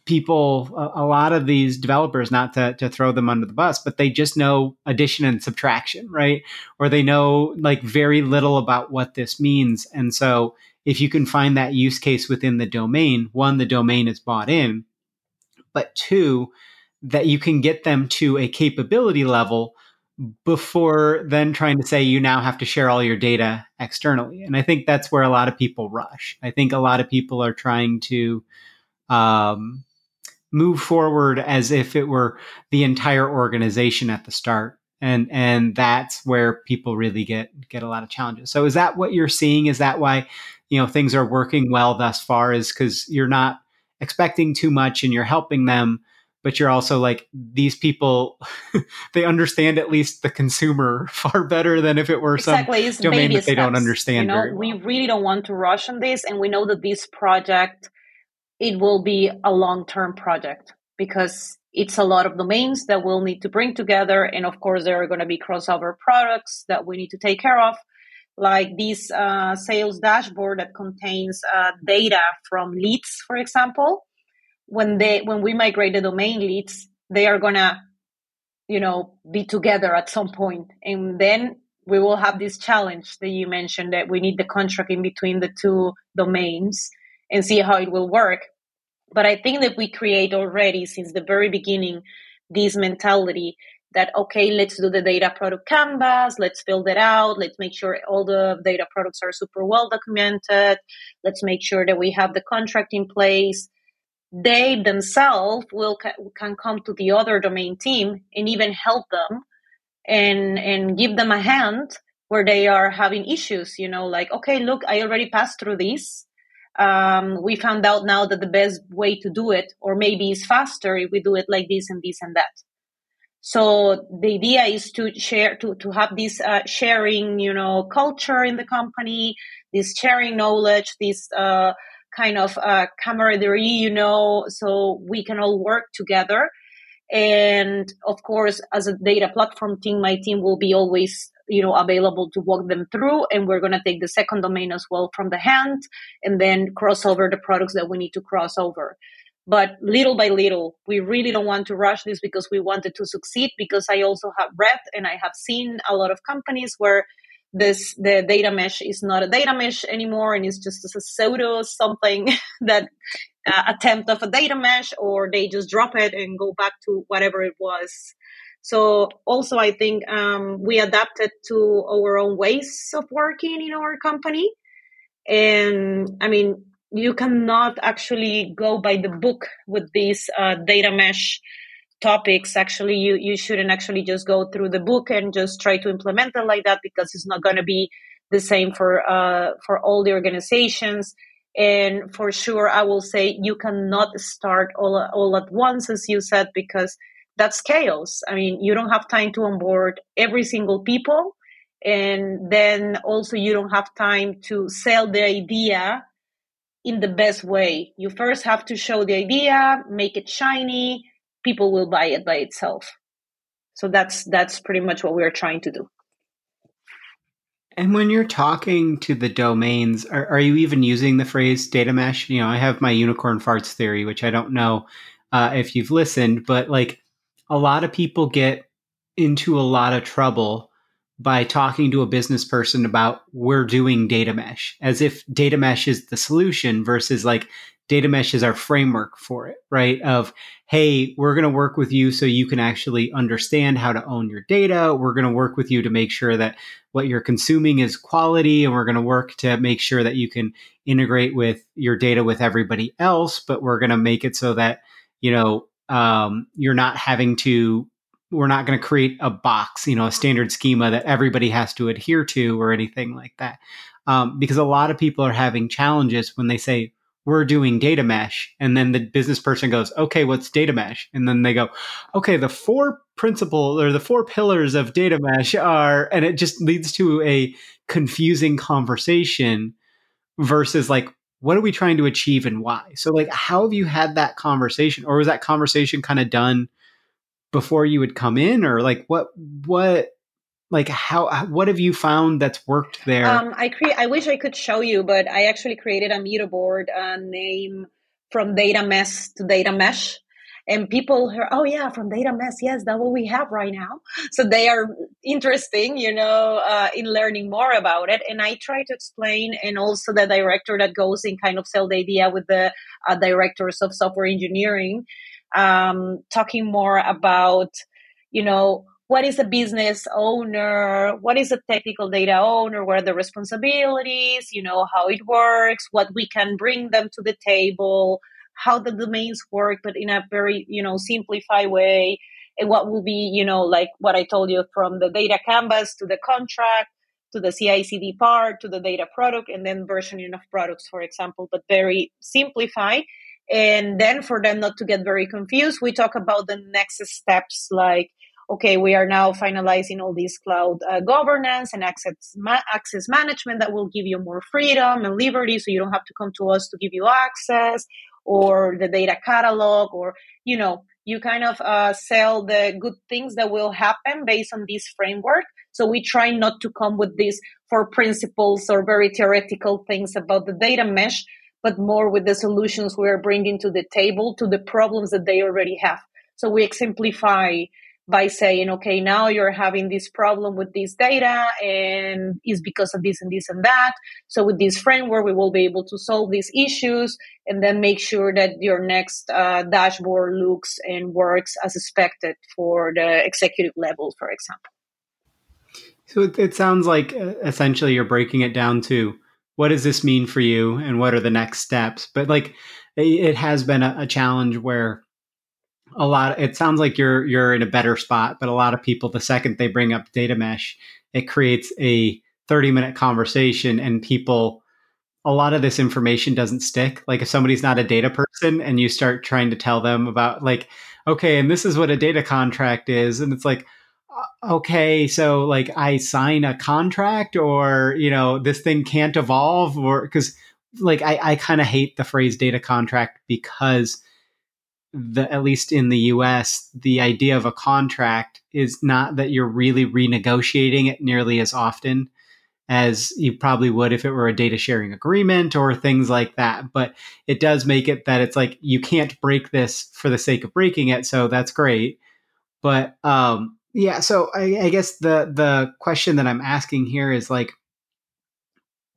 people a, a, lot of these developers not to, to throw them under the bus but they just know addition and subtraction right? Or they know like very little about what this means. And so if you can find that use case within the domain one the domain is bought in but two that you can get them to a capability level before then trying to say you now have to share all your data externally. And i think that's where a lot of people rush. I think a lot of people are trying to um, move forward as if it were the entire organization at the start and and that's where people really get get a lot of challenges so is that what you're seeing is that why you know things are working well thus far is because you're not expecting too much and you're helping them but you're also like these people they understand at least the consumer far better than if it were exactly. some domain that they steps. don't understand you know, we really don't want to rush on this and we know that this project it will be a long term project because it's a lot of domains that we'll need to bring together. And of course, there are going to be crossover products that we need to take care of, like this uh, sales dashboard that contains uh, data from leads, for example. When they when we migrate the domain leads, they are gonna, you know, be together at some point, and then we will have this challenge that you mentioned that we need the contract in between the two domains and see how it will work. But I think that we create already since the very beginning this mentality that okay, let's do the data product canvas, let's fill it out, let's make sure all the data products are super well documented, let's make sure that we have the contract in place. They themselves will can come to the other domain team and even help them and and give them a hand where they are having issues. You know, like okay, look, I already passed through this um, we found out now that the best way to do it, or maybe is faster if we do it like this and this and that. So the idea is to share, to, to have this uh, sharing, you know, culture in the company, this sharing knowledge, this uh, kind of uh, camaraderie, you know, so we can all work together. And of course, as a data platform team, my team will be always you know available to walk them through and we're going to take the second domain as well from the hand and then cross over the products that we need to cross over. But little by little we really don't want to rush this because we wanted to succeed because i also have read and i have seen a lot of companies where this the data mesh is not a data mesh anymore and it's just a pseudo something that uh, attempt of a data mesh or they just drop it and go back to whatever it was so also, I think um, we adapted to our own ways of working in our company. And I mean, you cannot actually go by the book with these uh, data mesh topics actually you you shouldn't actually just go through the book and just try to implement it like that because it's not going to be the same for uh, for all the organizations and for sure i will say you cannot start all, all at once as you said because that's chaos. I mean you don't have time to onboard every single people. And then also you don't have time to sell the idea in the best way. You first have to show the idea make it shiny. People will buy it by itself. So that's that's pretty much what we're trying to do. And when you're talking to the domains, are, are you even using the phrase data mesh? You know, I have my unicorn farts theory, which I don't know uh, if you've listened, but like a lot of people get into a lot of trouble by talking to a business person about we're doing data mesh as if data mesh is the solution versus like data mesh is our framework for it, right? Of, hey, we're going to work with you so you can actually understand how to own your data. We're going to work with you to make sure that what you're consuming is quality. And we're going to work to make sure that you can integrate with your data with everybody else. But we're going to make it so that, you know, um, you're not having to, we're not going to create a box, you know, a standard schema that everybody has to adhere to or anything like that. Um, because a lot of people are having challenges when they say, we're doing data mesh. And then the business person goes, okay, what's data mesh? And then they go, okay, the four principles or the four pillars of data mesh are, and it just leads to a confusing conversation versus like, what are we trying to achieve and why? So, like, how have you had that conversation, or was that conversation kind of done before you would come in, or like, what, what, like how what have you found that's worked there? Um, i create i wish i could show you but i actually created a meta board uh, name from data mess to data mesh and people hear oh yeah from data mess yes that's what we have right now. So they are interesting you know uh, in learning more about it. And i try to explain and also the director that goes in kind of sell the idea with the uh, directors of software engineering um, talking more about you know what is a business owner what is a technical data owner what are the responsibilities you know how it works what we can bring them to the table how the domains work but in a very you know simplified way and what will be you know like what i told you from the data canvas to the contract to the CI/CD part to the data product and then versioning of products for example but very simplified and then for them not to get very confused we talk about the next steps like okay, we are now finalizing all these cloud uh, governance and access, ma- access management that will give you more freedom and liberty. So you don't have to come to us to give you access or the data catalog or, you know, you kind of uh, sell the good things that will happen based on this framework. So we try not to come with these four principles or very theoretical things about the data mesh, but more with the solutions we are bringing to the table to the problems that they already have. So we exemplify by saying, okay, now you're having this problem with this data and it's because of this and this and that. So with this framework, we will be able to solve these issues and then make sure that your next uh, dashboard looks and works as expected for the executive level, for example. So it, it sounds like uh, essentially you're breaking it down to what does this mean for you and what are the next steps? But like it has been a, a challenge where a lot it sounds like you're you're in a better spot but a lot of people the second they bring up data mesh it creates a 30 minute conversation and people a lot of this information doesn't stick. Like if somebody's not a data person and you start trying to tell them about like okay and this is what a data contract is and it's like uh, okay so like i sign a contract or you know this thing can't evolve or because like i, I kind of hate the phrase data contract because the at least in the US, the idea of a contract is not that you're really renegotiating it nearly as often as you probably would if it were a data sharing agreement or things like that. But it does make it that it's like you can't break this for the sake of breaking it. So that's great. But um, yeah, so I, I guess the the question that I'm asking here is like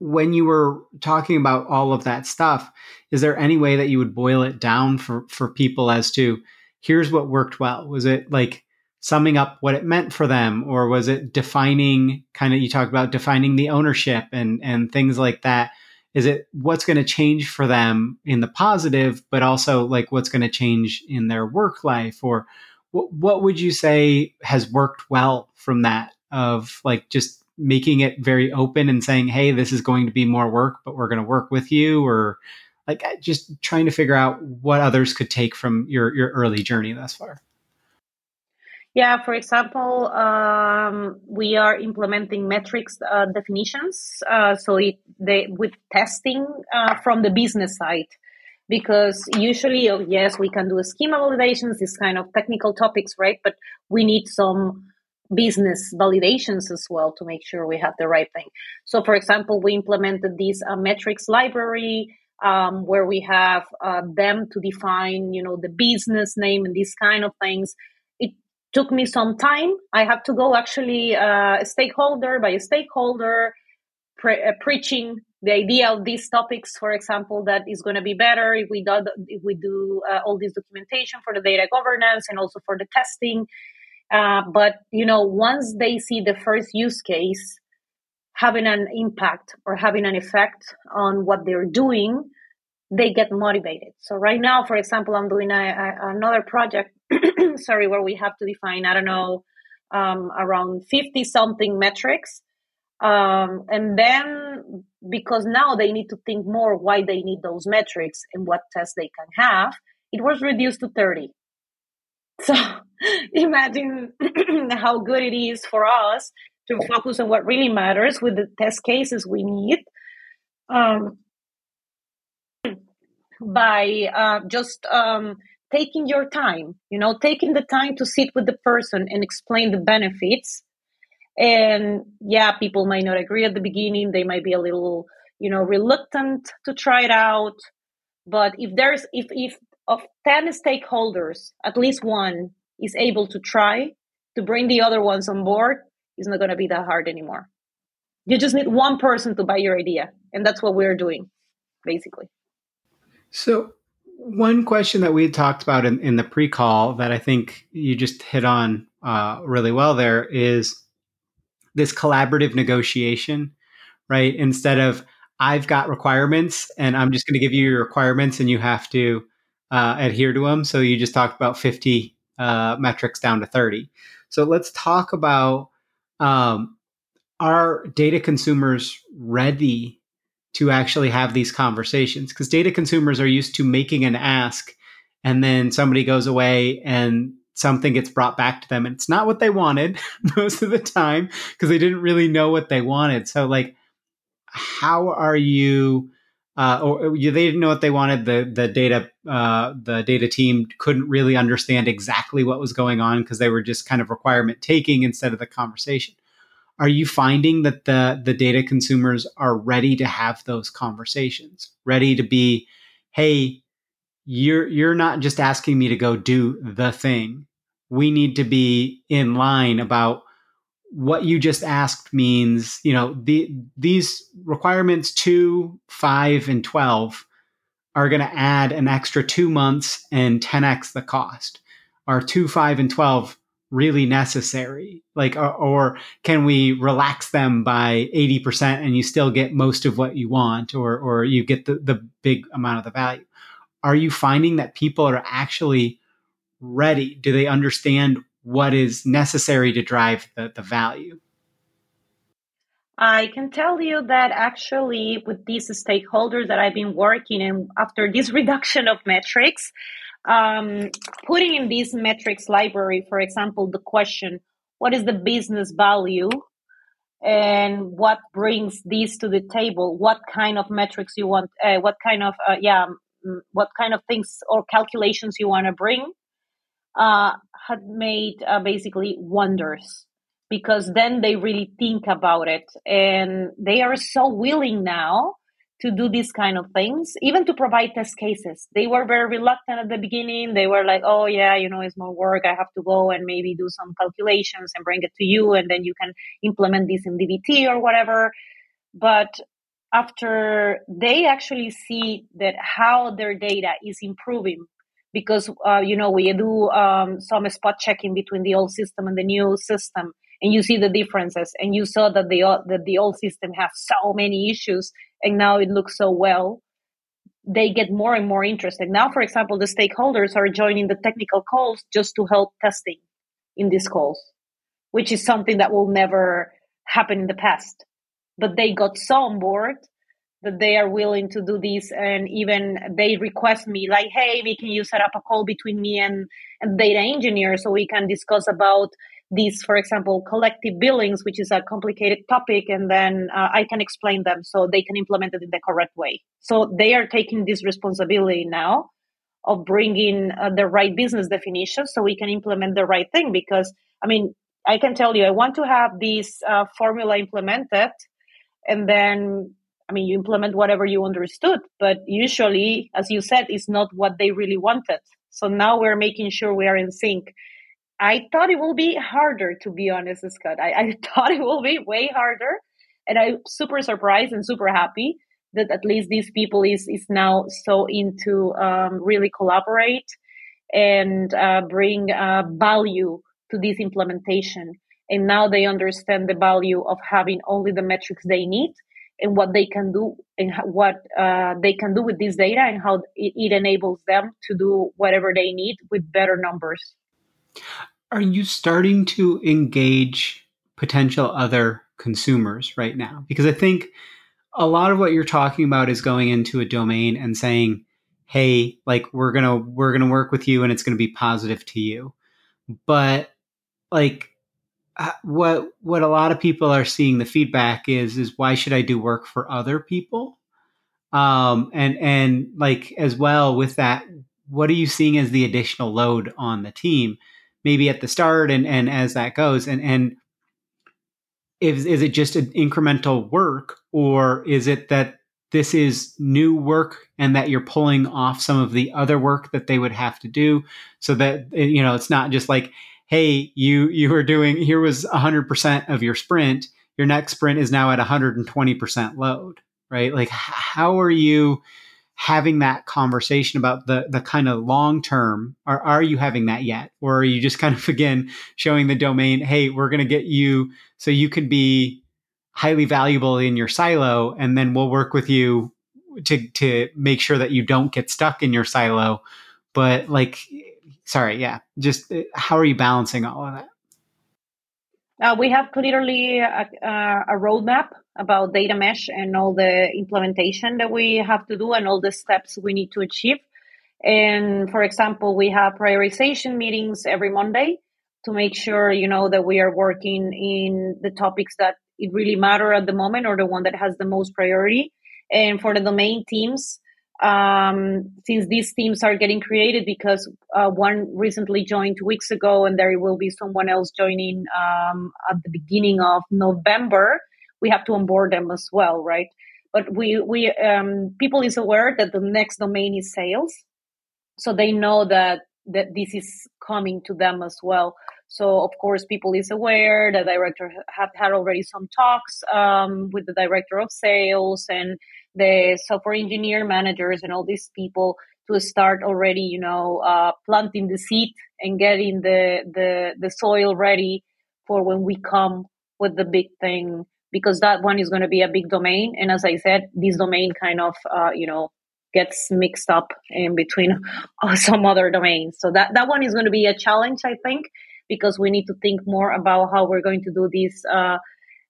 when you were talking about all of that stuff, is there any way that you would boil it down for, for people as to here's what worked well? Was it like summing up what it meant for them, or was it defining kind of you talked about defining the ownership and and things like that? Is it what's going to change for them in the positive, but also like what's going to change in their work life, or what, what would you say has worked well from that of like just making it very open and saying, Hey, this is going to be more work, but we're going to work with you or like just trying to figure out what others could take from your, your early journey thus far. Yeah, for example, um, we are implementing metrics uh, definitions. Uh, so it, they, with testing uh, from the business side, because usually, oh, yes, we can do schema validations, these kind of technical topics, right? But we need some business validations as well to make sure we have the right thing. So, for example, we implemented this uh, metrics library um, where we have uh, them to define, you know, the business name and these kind of things It took me some time. I have to go actually uh, stakeholder by stakeholder pre- uh, preaching the idea of these topics, for example, that is going to be better if we do if we do uh, all this documentation for the data governance and also for the testing. Uh, but you know, once they see the first use case having an impact or having an effect on what they're doing, they get motivated. So right now, for example, I'm doing a, a, another project sorry, where we have to define, I don't know, um, around 50 something metrics. Um, and then because now they need to think more why they need those metrics and what tests they can have, it was reduced to 30. So imagine how good it is for us to focus on what really matters with the test cases we need. Um, by uh, just um, taking your time, you know, taking the time to sit with the person and explain the benefits. And yeah, people might not agree at the beginning. They might be a little, you know, reluctant to try it out. But if there's, if, if of 10 stakeholders, at least one is able to try to bring the other ones on board, it's not going to be that hard anymore. You just need one person to buy your idea. And that's what we're doing, basically. So one question that we had talked about in, in the pre-call that I think you just hit on uh, really well there is this collaborative negotiation, right? Instead of I've got requirements and I'm just going to give you your requirements and you have to uh, adhere to them. So you just talked about 50 uh, metrics down to 30. So let's talk about um, are data consumers ready to actually have these conversations because data consumers are used to making an ask and then somebody goes away and something gets brought back to them and it's not what they wanted most of the time because they didn't really know what they wanted so like how are you uh, or they didn't know what they wanted. The the data uh, the data team couldn't really understand exactly what was going on because they were just kind of requirement taking instead of the conversation. Are you finding that the the data consumers are ready to have those conversations? Ready to be hey you're you're not just asking me to go do the thing. We need to be in line about what you just asked means you know the these requirements 2 5 and 12 are going to add an extra 2 months and 10x the cost are 2 5 and 12 really necessary? Like, or, or, can we relax them by 80% and you still get most of what you want or, or you get the, the big amount of the value? Are you finding that people are actually ready? Do they understand what is necessary to drive the, the value? I can tell you that actually, with these stakeholders that I've been working and after this reduction of metrics, um, putting in this metrics library, for example, the question, what is the business value and what brings these to the table? What kind of metrics you want? Uh, what kind of, uh, yeah, what kind of things or calculations you want to bring? Uh, had made uh, basically wonders because then they really think about it and they are so willing now to do these kind of things, even to provide test cases. They were very reluctant at the beginning. They were like, oh, yeah, you know, it's more work. I have to go and maybe do some calculations and bring it to you, and then you can implement this in DBT or whatever. But after they actually see that how their data is improving, because, uh, you know, we do um, some spot checking between the old system and the new system and you see the differences and you saw that the that the old system has so many issues and now it looks so well they get more and more interested. Now, for example, the stakeholders are joining the technical calls just to help testing in these calls, which is something that will never happen in the past. But they got so on board that they are willing to do this and even they request me like hey we can you set up a call between me and, and data engineer so we can discuss about these, for example, collective billings, which is a complicated topic, and then uh, I can explain them so they can implement it in the correct way. So they are taking this responsibility now of bringing uh, the right business definition so we can implement the right thing. Because, I mean, I can tell you, I want to have this uh, formula implemented, and then, I mean, you implement whatever you understood, but usually, as you said, it's not what they really wanted. So now we're making sure we are in sync I thought it will be harder, to be honest, Scott. I, I thought it will be way harder. And I'm super surprised and super happy that at least these people is, is now so into um, really collaborate and uh, bring uh, value to this implementation. And now they understand the value of having only the metrics they need and what they can do and what uh, they can do with this data and how it, enables them to do whatever they need with better numbers. Are you starting to engage potential other consumers right now? Because I think a lot of what you're talking about is going into a domain and saying, "Hey, like we're going to we're going to work with you and it's going to be positive to you." But like what what a lot of people are seeing the feedback is is why should I do work for other people? Um and and like as well with that what are you seeing as the additional load on the team? maybe at the start and, and as that goes and and is, is it just an incremental work or is it that this is new work and that you're pulling off some of the other work that they would have to do so that you know it's not just like hey you you were doing here was 100% of your sprint. Your next sprint is now at 120% load right? Like how are you having that conversation about the the kind of long term? Are are you having that yet? Or are you just kind of again showing the domain hey we're going to get you so you can be highly valuable in your silo and then we'll work with you to to make sure that you don't get stuck in your silo. But like sorry yeah just uh, how are you balancing all of that uh, we have clearly a, a roadmap about data mesh and all the implementation that we have to do and all the steps we need to achieve. And for example, we have prioritization meetings every Monday to make sure, you know, that we are working in the topics that it really matter at the moment or the one that has the most priority. And for the domain teams, um, since these teams are getting created because uh, one recently joined two weeks ago and there will be someone else joining um, at the beginning of November, we have to onboard them as well, right? But we we um, people is aware that the next domain is sales, so they know that that this is coming to them as well. So of course, people is aware. The director have had already some talks um, with the director of sales and the software engineer managers and all these people to start already, you know, uh, planting the seed and getting the the the soil ready for when we come with the big thing because that one is going to be a big domain. And as I said, this domain kind of, uh, you know, gets mixed up in between some other domains. So that, that one is going to be a challenge, I think, because we need to think more about how we're going to do this uh,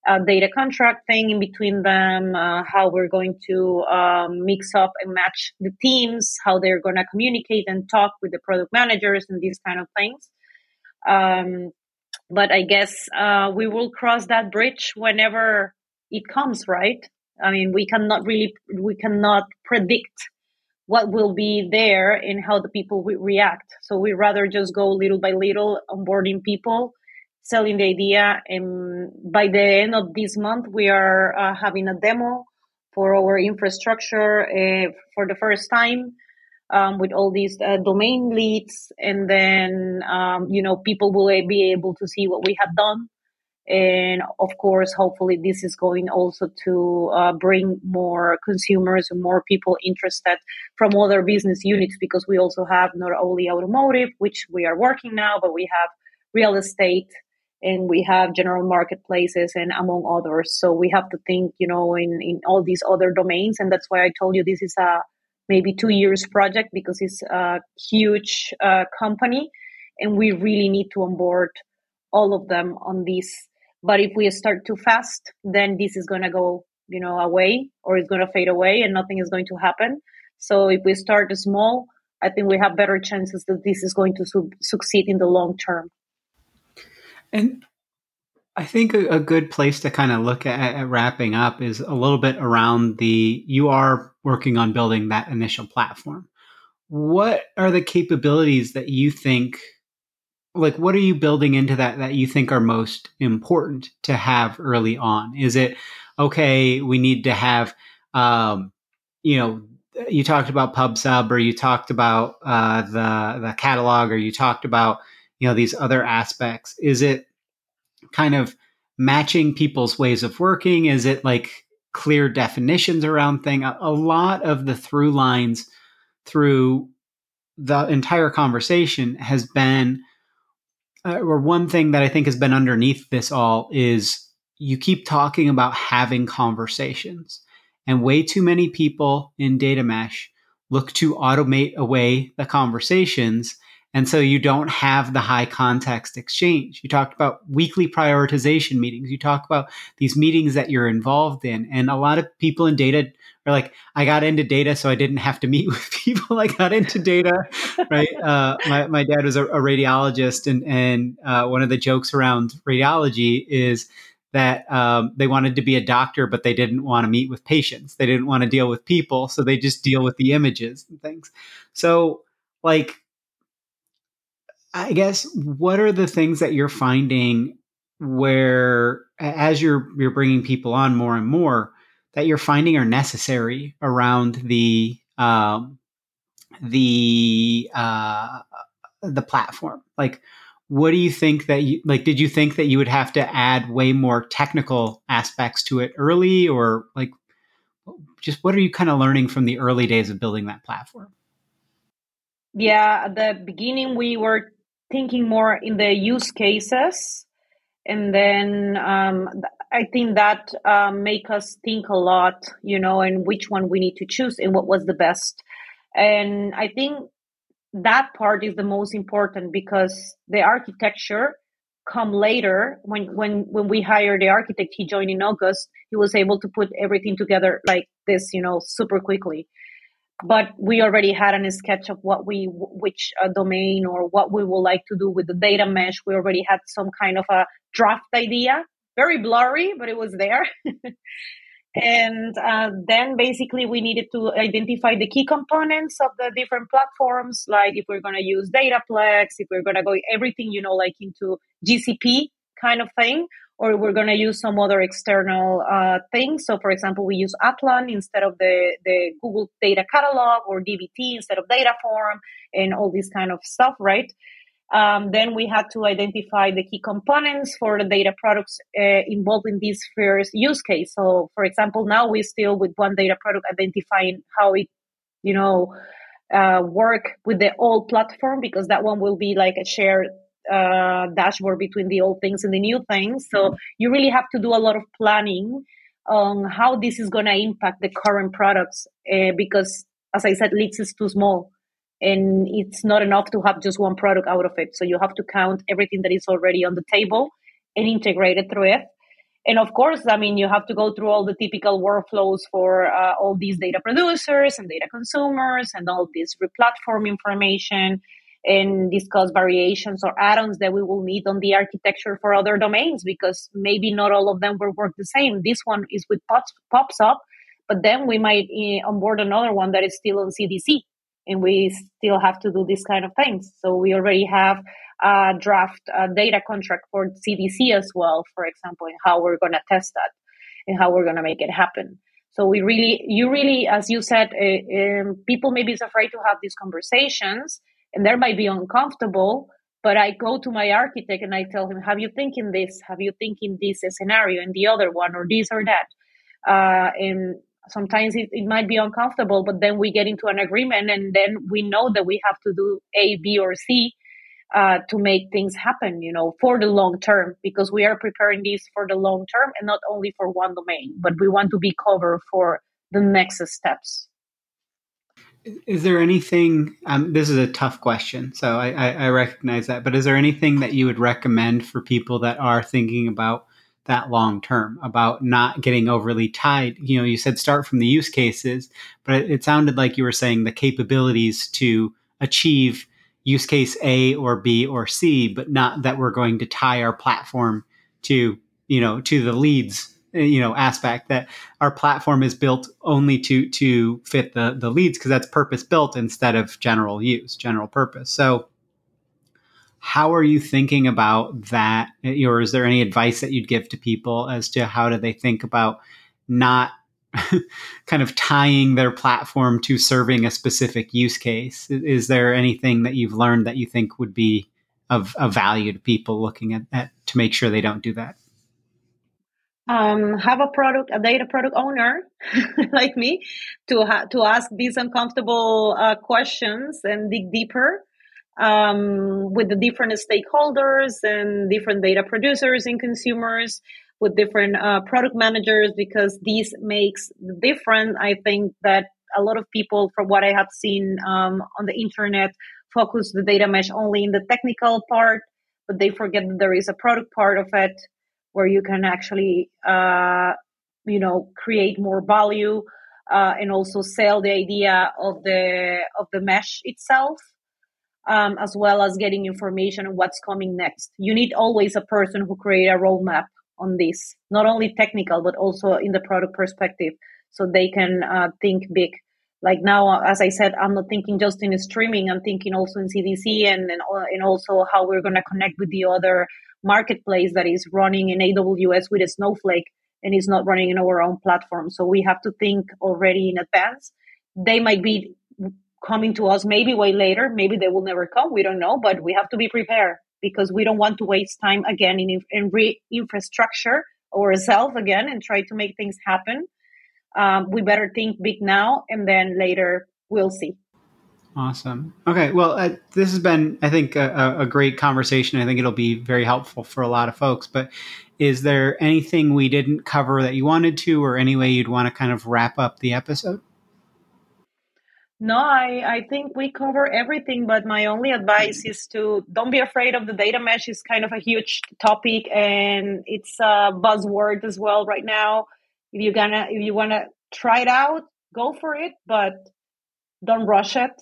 uh, data contract thing in between them, uh, how we're going to um, mix up and match the teams, how they're going to communicate and talk with the product managers and these kind of things. Um, but I guess uh, we will cross that bridge whenever it comes, right? I mean, we cannot really, we cannot predict what will be there and how the people will react. So we rather just go little by little, onboarding people, selling the idea. And by the end of this month, we are uh, having a demo for our infrastructure uh, for the first time um, with all these uh, domain leads, and then um, you know people will be able to see what we have done. And of course, hopefully, this is going also to uh, bring more consumers and more people interested from other business units because we also have not only automotive, which we are working now, but we have real estate and we have general marketplaces and among others. So we have to think, you know, in, in all these other domains. And that's why I told you this is a maybe two years project because it's a huge uh, company and we really need to onboard all of them on this but if we start too fast then this is going to go you know away or it's going to fade away and nothing is going to happen so if we start small i think we have better chances that this is going to su- succeed in the long term and I think a, a, good place to kind of look at, at, wrapping up is a little bit around the you are working on building that initial platform. What are the capabilities that you think like what are you building into that that you think are most important to have early on? Is it okay, we need to have um, you know, you talked about PubSub or you talked about uh, the the catalog or you talked about you know these other aspects. Is it kind of matching people's ways of working? Is it like clear definitions around thing? A, a lot of the through lines through the entire conversation has been, uh, or one thing that I think has been underneath this all is you keep talking about having conversations. And way too many people in data mesh look to automate away the conversations and so you don't have the high context exchange. You talked about weekly prioritization meetings. You talk about these meetings that you're involved in. And a lot of people in data are like, I got into data so I didn't have to meet with people. I got into data, right? Uh, my, my dad was a, a radiologist. And, and uh, one of the jokes around radiology is, that um, they wanted to be a doctor, but they didn't want to meet with patients. They didn't want to deal with people, so they just deal with the images and things. So, like, I guess what are the things that you're finding where as you're you're bringing people on more and more that you're finding are necessary around the um, the uh, the platform? Like what do you think that you like did you think that you would have to add way more technical aspects to it early or like just what are you kind of learning from the early days of building that platform? Yeah at the beginning we were thinking more in the use cases. And then um, i think that um, make us think a lot you know and which one we need to choose and what was the best. And i think that part is the most important because the architecture come later. When when when we hired the architect he joined in august he was able to put everything together like this you know super quickly but we already had a sketch of what we which uh, domain or what we would like to do with the data mesh. We already had some kind of a draft idea. Very blurry but it was there. And uh, then basically we needed to identify the key components of the different platforms like if we're going to use dataplex if we're going to go everything you know like into gcp kind of thing or we're going to use some other external uh, things. So, for example, we use Atlan instead of the, the Google Data Catalog or DBT instead of Dataform and all this kind of stuff, right? Um, then we had to identify the key components for the data products uh, involved in this first use case. So, for example, now we still with one data product identifying how it, you know, uh, work with the old platform because that one will be like a shared uh, dashboard between the old things and the new things. So you really have to do a lot of planning on how this is going to impact the current products uh, because, as I said, Leads is too small and it's not enough to have just one product out of it. So you have to count everything that is already on the table and integrate it through it. And of course, I mean, you have to go through all the typical workflows for uh, all these data producers and data consumers and all this replatform information and discuss variations or add-ons that we will need on the architecture for other domains because maybe not all of them will work the same. This one is with pops, PubSub, but then we might uh, onboard another one that is still on CDC and we still have to do these kind of things. So we already have a draft a data contract for CDC as well, for example, and how we're going to test that and how we're going to make it happen. So we really, you really, as you said, uh, um, people maybe is afraid to have these conversations and there might be uncomfortable but i go to my architect and i tell him have you thinking this? Have you thinking this scenario and the other one or this or that? Uh, and sometimes it, it might be uncomfortable but then we get into an agreement and then we know that we have to do a b or c uh, to make things happen you know for the long term because we are preparing this for the long term and not only for one domain but we want to be covered for the next steps is there anything? Um, this is a tough question, so I, I, I recognize that. But is there anything that you would recommend for people that are thinking about that long term about not getting overly tied. You know, you said start from the use cases, but it, it, sounded like you were saying the capabilities to achieve use case A or B or C, but not that we're going to tie our platform to, you know, to the leads, Eh, you know, aspect that our platform is built only to to fit the the leads because that's purpose built instead of general use, general purpose. So how are you thinking about that? Eh, or is there any advice that you'd give to people as to how do they think about not kind of tying their platform to serving a specific use case? Is there anything that you've learned that you think would be of, of value to people looking at, at to make sure they don't do that? Um, have a product, a data product owner like me, to ha- to ask these uncomfortable uh, questions and dig deeper um, with the different stakeholders and different data producers and consumers with different uh, product managers because this makes the difference. I think that a lot of people, from what I have seen um, on the internet, focus the data mesh only in the technical part, but they forget that there is a product part of it where you can actually, uh, you know, create more value uh, and also sell the idea of the of the mesh itself um, as well as getting information on what's coming next. You need always a person who create a roadmap on this, not only technical but also in the product perspective, so they can uh, think big. Like now, as I said, I'm not thinking just in streaming. I'm thinking also in CDC and and, uh, and also how we're going to connect with the other marketplace that is running in AWS with a Snowflake and is not running in our own platform. So we have to think already in advance. They might be coming to us maybe way later. Maybe they will never come. We don't know, but we have to be prepared because we don't want to waste time again in, in re- infrastructure ourselves again and try to make things happen. Um, we better think big now and then later we'll see. Awesome. Okay. Well, uh, this has been, I think, a, a, great conversation. I think it'll be very helpful for a lot of folks. But is there anything we didn't cover that you wanted to, or any way you'd want to kind of wrap up the episode? No, I, I think we cover everything, but my only advice is to don't be afraid of the data mesh. is kind of a huge topic and it's a buzzword as well right now. If you're gonna if you wanna try it out, go for it, but don't rush it.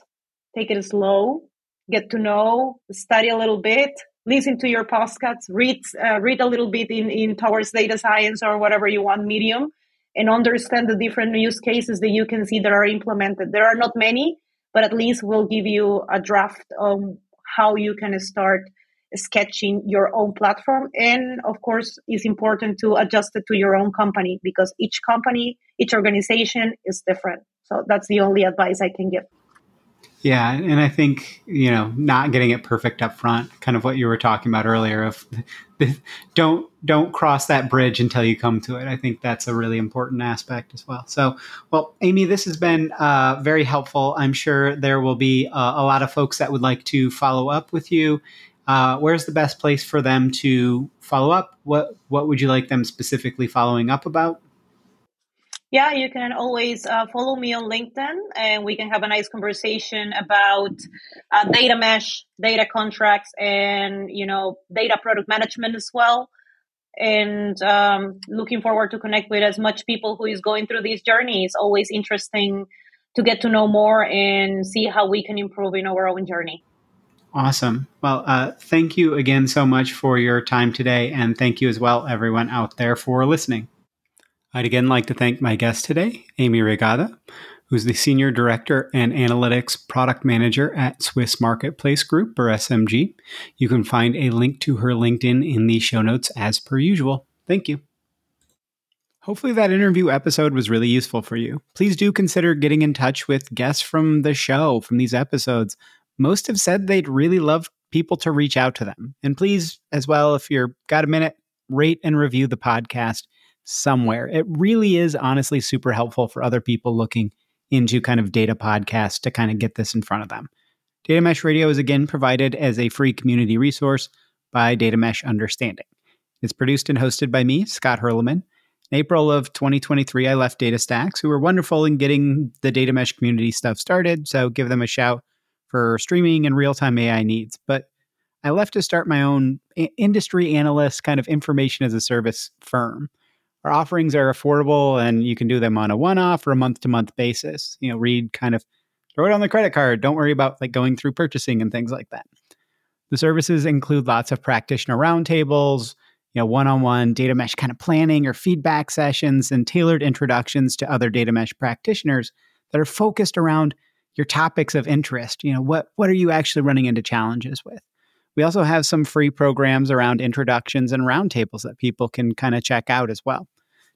Take it slow, get to know, study a little bit, listen to your podcasts, read uh, read a little bit in, in towards data science or whatever you want medium and understand the different use cases that you can see that are implemented. There are not many, but at least we'll give you a draft on how you can start sketching your own platform. And of course, it's important to adjust it to your own company because each company, each organization is different. So that's the only advice I can give. Yeah, and I think you know not getting it perfect up front, kind of what you were talking about earlier. Of don't don't cross that bridge until you come to it. I think that's a really important aspect as well. So, well, Amy, this has been uh, very helpful. I'm sure there will be uh, a lot of folks that would like to follow up with you. Uh, where's the best place for them to follow up? What what would you like them specifically following up about? Yeah, you can always uh, follow me on LinkedIn and we can have a nice conversation about uh, data mesh, data contracts, and, you know, data product management as well. And um, looking forward to connect with as much people who is going through this journey. It's always interesting to get to know more and see how we can improve in our own journey. Awesome. Well, uh, thank you again so much for your time today. And thank you as well, everyone out there, for listening. I'd again like to thank my guest today, Amy Raygada, who's the Senior Director and Analytics Product Manager at Swiss Marketplace Group, or SMG. You can find a link to her LinkedIn in the show notes as per usual. Thank you. Hopefully, that interview episode was really useful for you. Please do consider getting in touch with guests from the show, from these episodes. Most have said they'd really love people to reach out to them. And please, as well, if you've got a minute, rate and review the podcast somewhere. It really is honestly super helpful for other people looking into kind of data podcasts to kind of get this in front of them. Data Mesh Radio is again provided as a free community resource by Data Mesh Understanding. It's produced and hosted by me, Scott Hirleman. In April of 2023, I left DataStax, who were wonderful in getting the data mesh community stuff started. So give them a shout for streaming and real time AI needs. But I left to start my own industry analyst kind of information as a service firm. Our offerings are affordable and you can do them on a one off or a month to month basis. You know, read kind of throw it on the credit card. Don't worry about like going through purchasing and things like that. The services include lots of practitioner roundtables, you know, one-on-one data mesh kind of planning or feedback sessions and tailored introductions to other data mesh practitioners that are focused around your topics of interest. You know, what what are you actually running into challenges with? We also have some free programs around introductions and roundtables that people can kind of check out as well.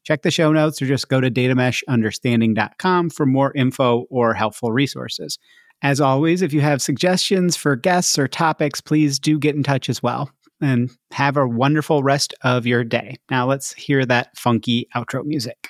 Check the show notes or just go to datameshunderstanding.com for more info or helpful resources. As always, if you have suggestions for guests or topics, please do get in touch as well. And have a wonderful rest of your day. Now let's hear that funky outro music.